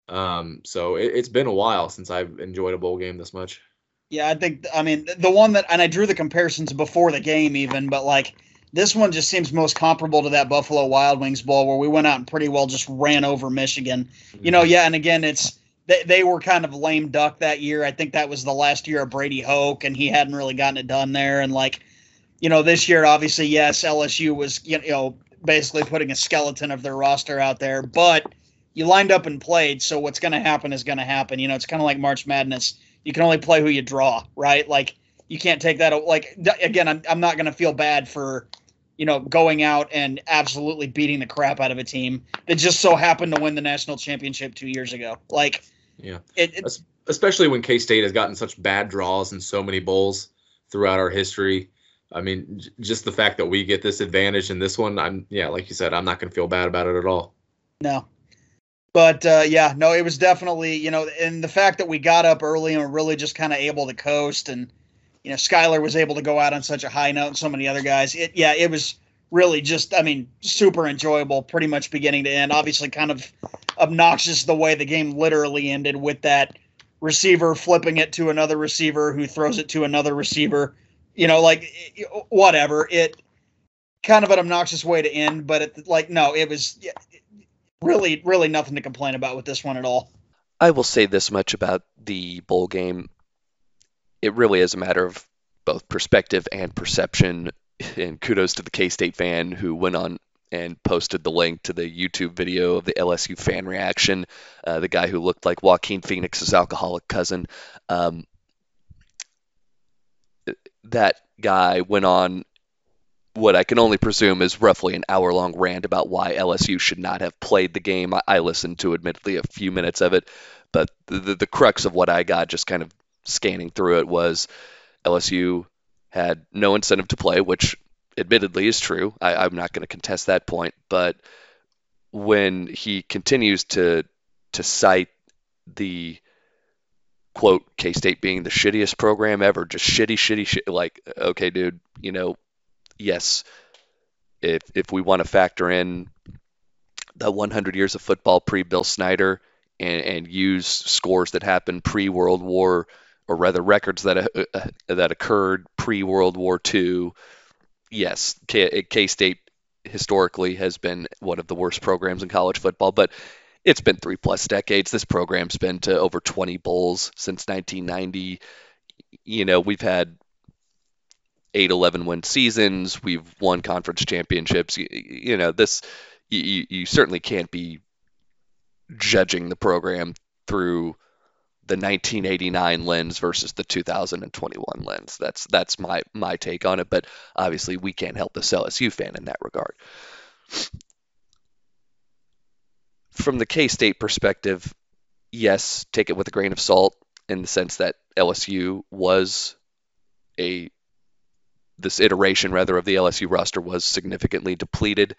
Um, so it, it's been a while since I've enjoyed a bowl game this much. Yeah, I think I mean the one that, and I drew the comparisons before the game even, but like this one just seems most comparable to that Buffalo Wild Wings bowl where we went out and pretty well just ran over Michigan. You know, yeah, and again, it's they, they were kind of lame duck that year. I think that was the last year of Brady Hoke, and he hadn't really gotten it done there. And like, you know, this year, obviously, yes, LSU was you know basically putting a skeleton of their roster out there, but you lined up and played. So what's going to happen is going to happen. You know, it's kind of like March Madness. You can only play who you draw, right? Like you can't take that. Like again, I'm I'm not going to feel bad for you know, going out and absolutely beating the crap out of a team that just so happened to win the national championship two years ago. Like, yeah, it, it, especially when K State has gotten such bad draws in so many bowls throughout our history. I mean, just the fact that we get this advantage in this one, I'm yeah, like you said, I'm not going to feel bad about it at all. No, but uh, yeah, no, it was definitely you know, and the fact that we got up early and were really just kind of able to coast and you know, Skylar was able to go out on such a high note, and so many other guys. It, yeah, it was really just, I mean, super enjoyable, pretty much beginning to end. Obviously, kind of obnoxious the way the game literally ended with that receiver flipping it to another receiver who throws it to another receiver. You know, like whatever. It kind of an obnoxious way to end, but it, like no, it was really, really nothing to complain about with this one at all. I will say this much about the bowl game it really is a matter of both perspective and perception. And kudos to the K State fan who went on and posted the link to the YouTube video of the LSU fan reaction. Uh, the guy who looked like Joaquin Phoenix's alcoholic cousin. Um, that guy went on what I can only presume is roughly an hour long rant about why LSU should not have played the game. I, listened to admittedly a few minutes of it, but the, the, the crux of what I got just kind of scanning through it was LSU had no incentive to play, which admittedly is true. I, am not going to contest that point. But when he continues to to cite the quote K State being the shittiest program ever, just shitty, shitty, shit. Like, okay, dude, you know, yes, if if we want to factor in the 100 years of football pre Bill Snyder and, and use scores that happened pre World War or rather records that uh, uh that occurred pre World War II. Yes, K State historically has been one of the worst programs in college football, but it's been three plus decades. This program's been to over 20 bowls since 1990. You know, we've had eight, 11 win seasons. We've won conference championships. You, you know, this, you, you certainly can't be judging the program through the 1989 lens versus the 2021 lens. That's that's my my take on it. But obviously, we can't help the LSU fan in that regard. From the K State perspective, yes, take it with a grain of salt in the sense that LSU was a this iteration rather of the LSU roster was significantly depleted.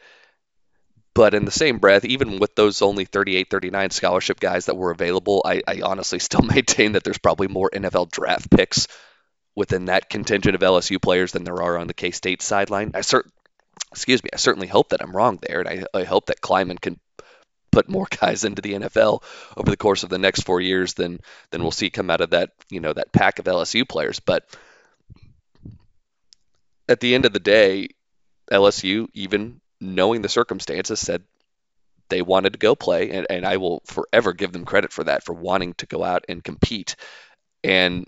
But in the same breath, even with those only 38, 39 scholarship guys that were available, I, I honestly still maintain that there's probably more NFL draft picks within that contingent of LSU players than there are on the K State sideline. I cert- excuse me, I certainly hope that I'm wrong there, and I, I hope that Klieman can put more guys into the NFL over the course of the next four years than than we'll see come out of that you know that pack of LSU players. But at the end of the day, LSU, even knowing the circumstances, said they wanted to go play, and, and I will forever give them credit for that, for wanting to go out and compete. And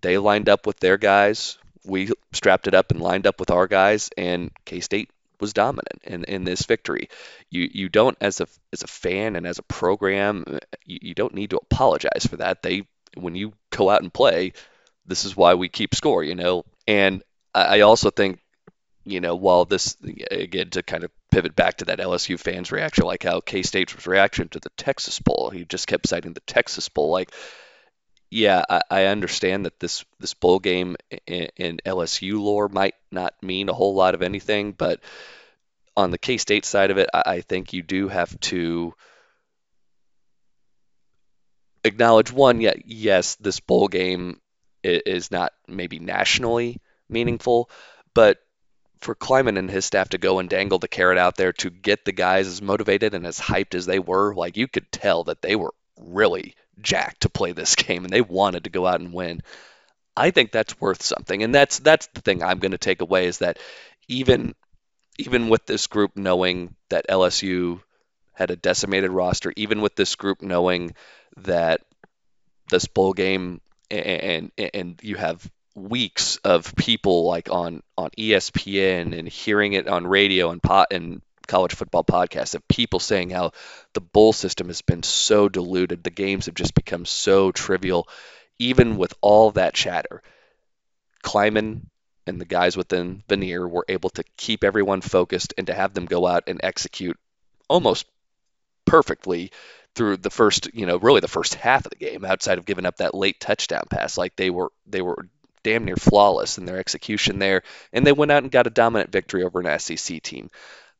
they lined up with their guys. We strapped it up and lined up with our guys, and K State was dominant in, in this victory. You you don't as a as a fan and as a program, uh, you, you don't need to apologize for that. They when you go out and play, this is why we keep score, you know. And I, I also think, you know, while this again to kind of pivot back to that LSU fans reaction, like how K State's reaction to the Texas Bowl, he just kept citing the Texas Bowl, like yeah, I, I, understand that this this bowl game in, in, LSU lore might not mean a whole lot of anything, but on the K State side of it, I, I think you do have to acknowledge one. Yeah, yes, this bowl game is not maybe nationally meaningful, but for Klieman and his staff to go and dangle the carrot out there to get the guys as motivated and as hyped as they were, like you could tell that they were really jacked to play this game and they wanted to go out and win. I think that's worth something. And that's that's the thing I'm going to take away is that even even with this group knowing that LSU had a decimated roster, even with this group knowing that this bowl game and and, and you have weeks of people like on on ESPN and hearing it on radio and pot and college football podcasts of people saying how the bowl system has been so diluted, the games have just become so trivial. Even with all that chatter, Klieman and the guys within Vanier were able to keep everyone focused and to have them go out and execute almost perfectly through the first, you know, really the first half of the game outside of giving up that late touchdown pass. Like they were they were damn near flawless in their execution there and they went out and got a dominant victory over an SEC team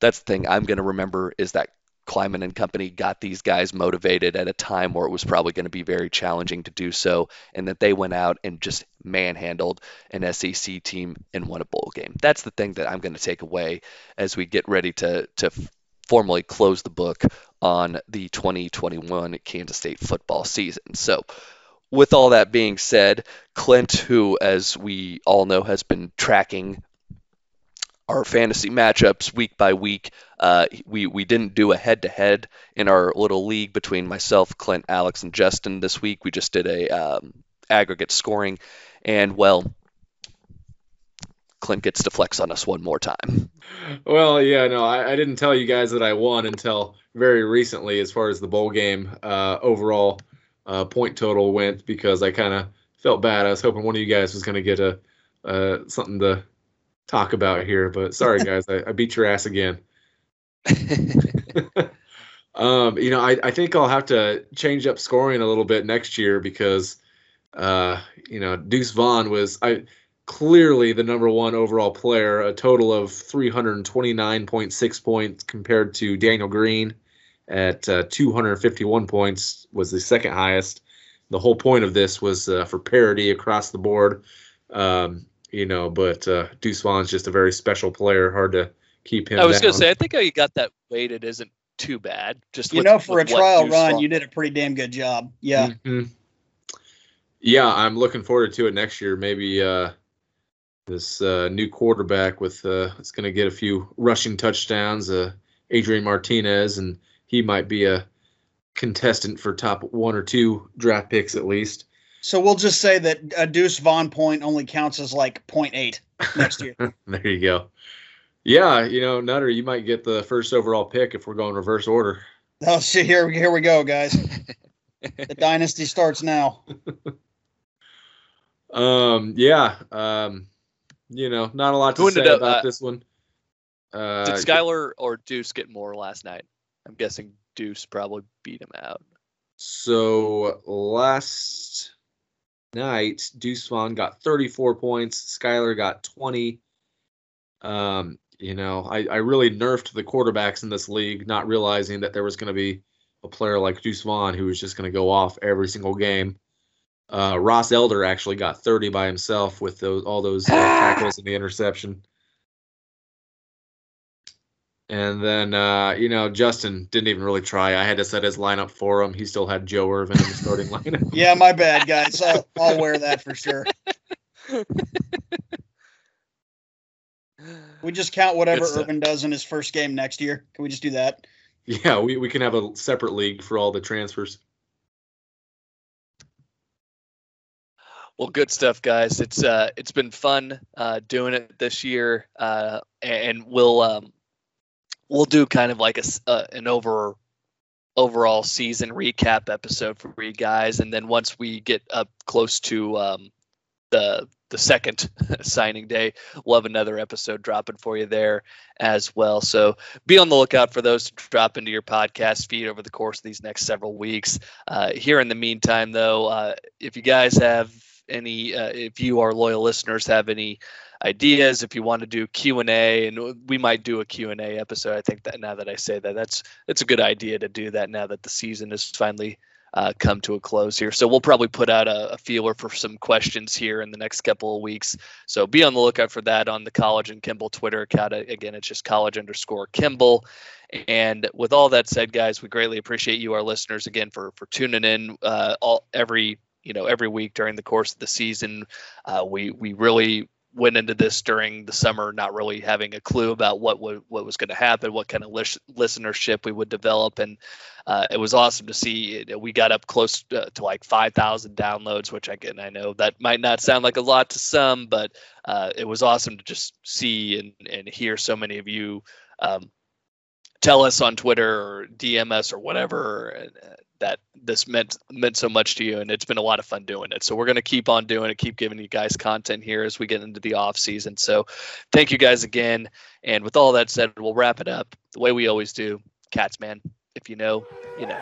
that's the thing I'm going to remember is that Klieman and company got these guys motivated at a time where it was probably going to be very challenging to do so, and that they went out and just manhandled an SEC team and won a bowl game. That's the thing that I'm going to take away as we get ready to to formally close the book on the 2021 Kansas State football season. So, with all that being said, Clint, who, as we all know, has been tracking our fantasy matchups week by week. Uh, we we didn't do a head to head in our little league between myself, Clint, Alex, and Justin this week. We just did a um, aggregate scoring, and well, Clint gets to flex on us one more time. Well, yeah, no, I, I didn't tell you guys that I won until very recently, as far as the bowl game uh, overall uh, point total went, because I kind of felt bad. I was hoping one of you guys was going to get a uh, something to talk about here, but sorry guys, I, I beat your ass again. um, you know, I, I think I'll have to change up scoring a little bit next year because uh, you know, Deuce Vaughn was I clearly the number one overall player, a total of 329.6 points compared to Daniel Green at uh, 251 points was the second highest. The whole point of this was uh, for parity across the board. Um, you know, but uh, Deuce Vaughn's just a very special player. Hard to keep him. I was going to say, I think how you got that weighted isn't too bad. Just you with, know, for a trial run, Vaughn- you did a pretty damn good job. Yeah. hmm Yeah, I'm looking forward to it next year. Maybe uh, this uh, new quarterback with uh, is going to get a few rushing touchdowns. Uh, Adrian Martinez, and he might be a contestant for top one or two draft picks at least. So we'll just say that a Deuce Vaughn point only counts as like 0.8 next year. there you go. Yeah, you know, Nutter, you might get the first overall pick if we're going reverse order. oh, shit! Here, here we go, guys. the dynasty starts now. Um, yeah. Um, you know, not a lot to Who say up, about uh, this one. Uh, Did Skylar or Deuce get more last night? I'm guessing Deuce probably beat him out. So last night, Deuce Vaughn got 34 points. Skylar got 20. Um, you know, I, I really nerfed the quarterbacks in this league, not realizing that there was going to be a player like Deuce Vaughn who was just going to go off every single game. Uh, Ross Elder actually got 30 by himself with those all those uh, tackles and the interception. And then, uh, you know, Justin didn't even really try. I had to set his lineup for him. He still had Joe Ervin in the starting lineup. Yeah, my bad, guys. I'll, I'll wear that for sure. We just count whatever Good stuff. Irvin does in his first game next year. Can we just do that? Yeah, we, we can have a separate league for all the transfers. Well, good stuff, guys. It's uh, it's been fun uh, doing it this year, uh, and we'll um, we'll do kind of like a uh, an over overall season recap episode for you guys, and then once we get up close to um, the the second signing day, we'll have another episode dropping for you there as well. So be on the lookout for those to drop into your podcast feed over the course of these next several weeks. Uh, here in the meantime, though, uh, if you guys have any, uh, if you, our loyal listeners, have any ideas, if you want to do Q and we might do a Q and A episode. I think that now that I say that, that's it's a good idea to do that now that the season has finally uh, come to a close here. So we'll probably put out a, a feeler for some questions here in the next couple of weeks. So be on the lookout for that on the College and Kimball Twitter account. Again, it's just college underscore Kimball. And with all that said, guys, we greatly appreciate you, our listeners, again for for tuning in uh, all every you know every week during the course of the season. Uh, we we really went into this during the summer not really having a clue about what what, was going to happen, what kind of lis- listenership we would develop, and uh, it was awesome to see. It. We got up close uh, to like 5,000 downloads, which I can I know that might not sound like a lot to some, but uh, it was awesome to just see and and hear so many of you. Um, tell us on Twitter or DM us or whatever and, uh, that this meant meant so much to you, and it's been a lot of fun doing it. So we're gonna keep on doing it, keep giving you guys content here as we get into the off season. So thank you guys again. And with all that said, we'll wrap it up the way we always do. Cats, man, if you know, you know.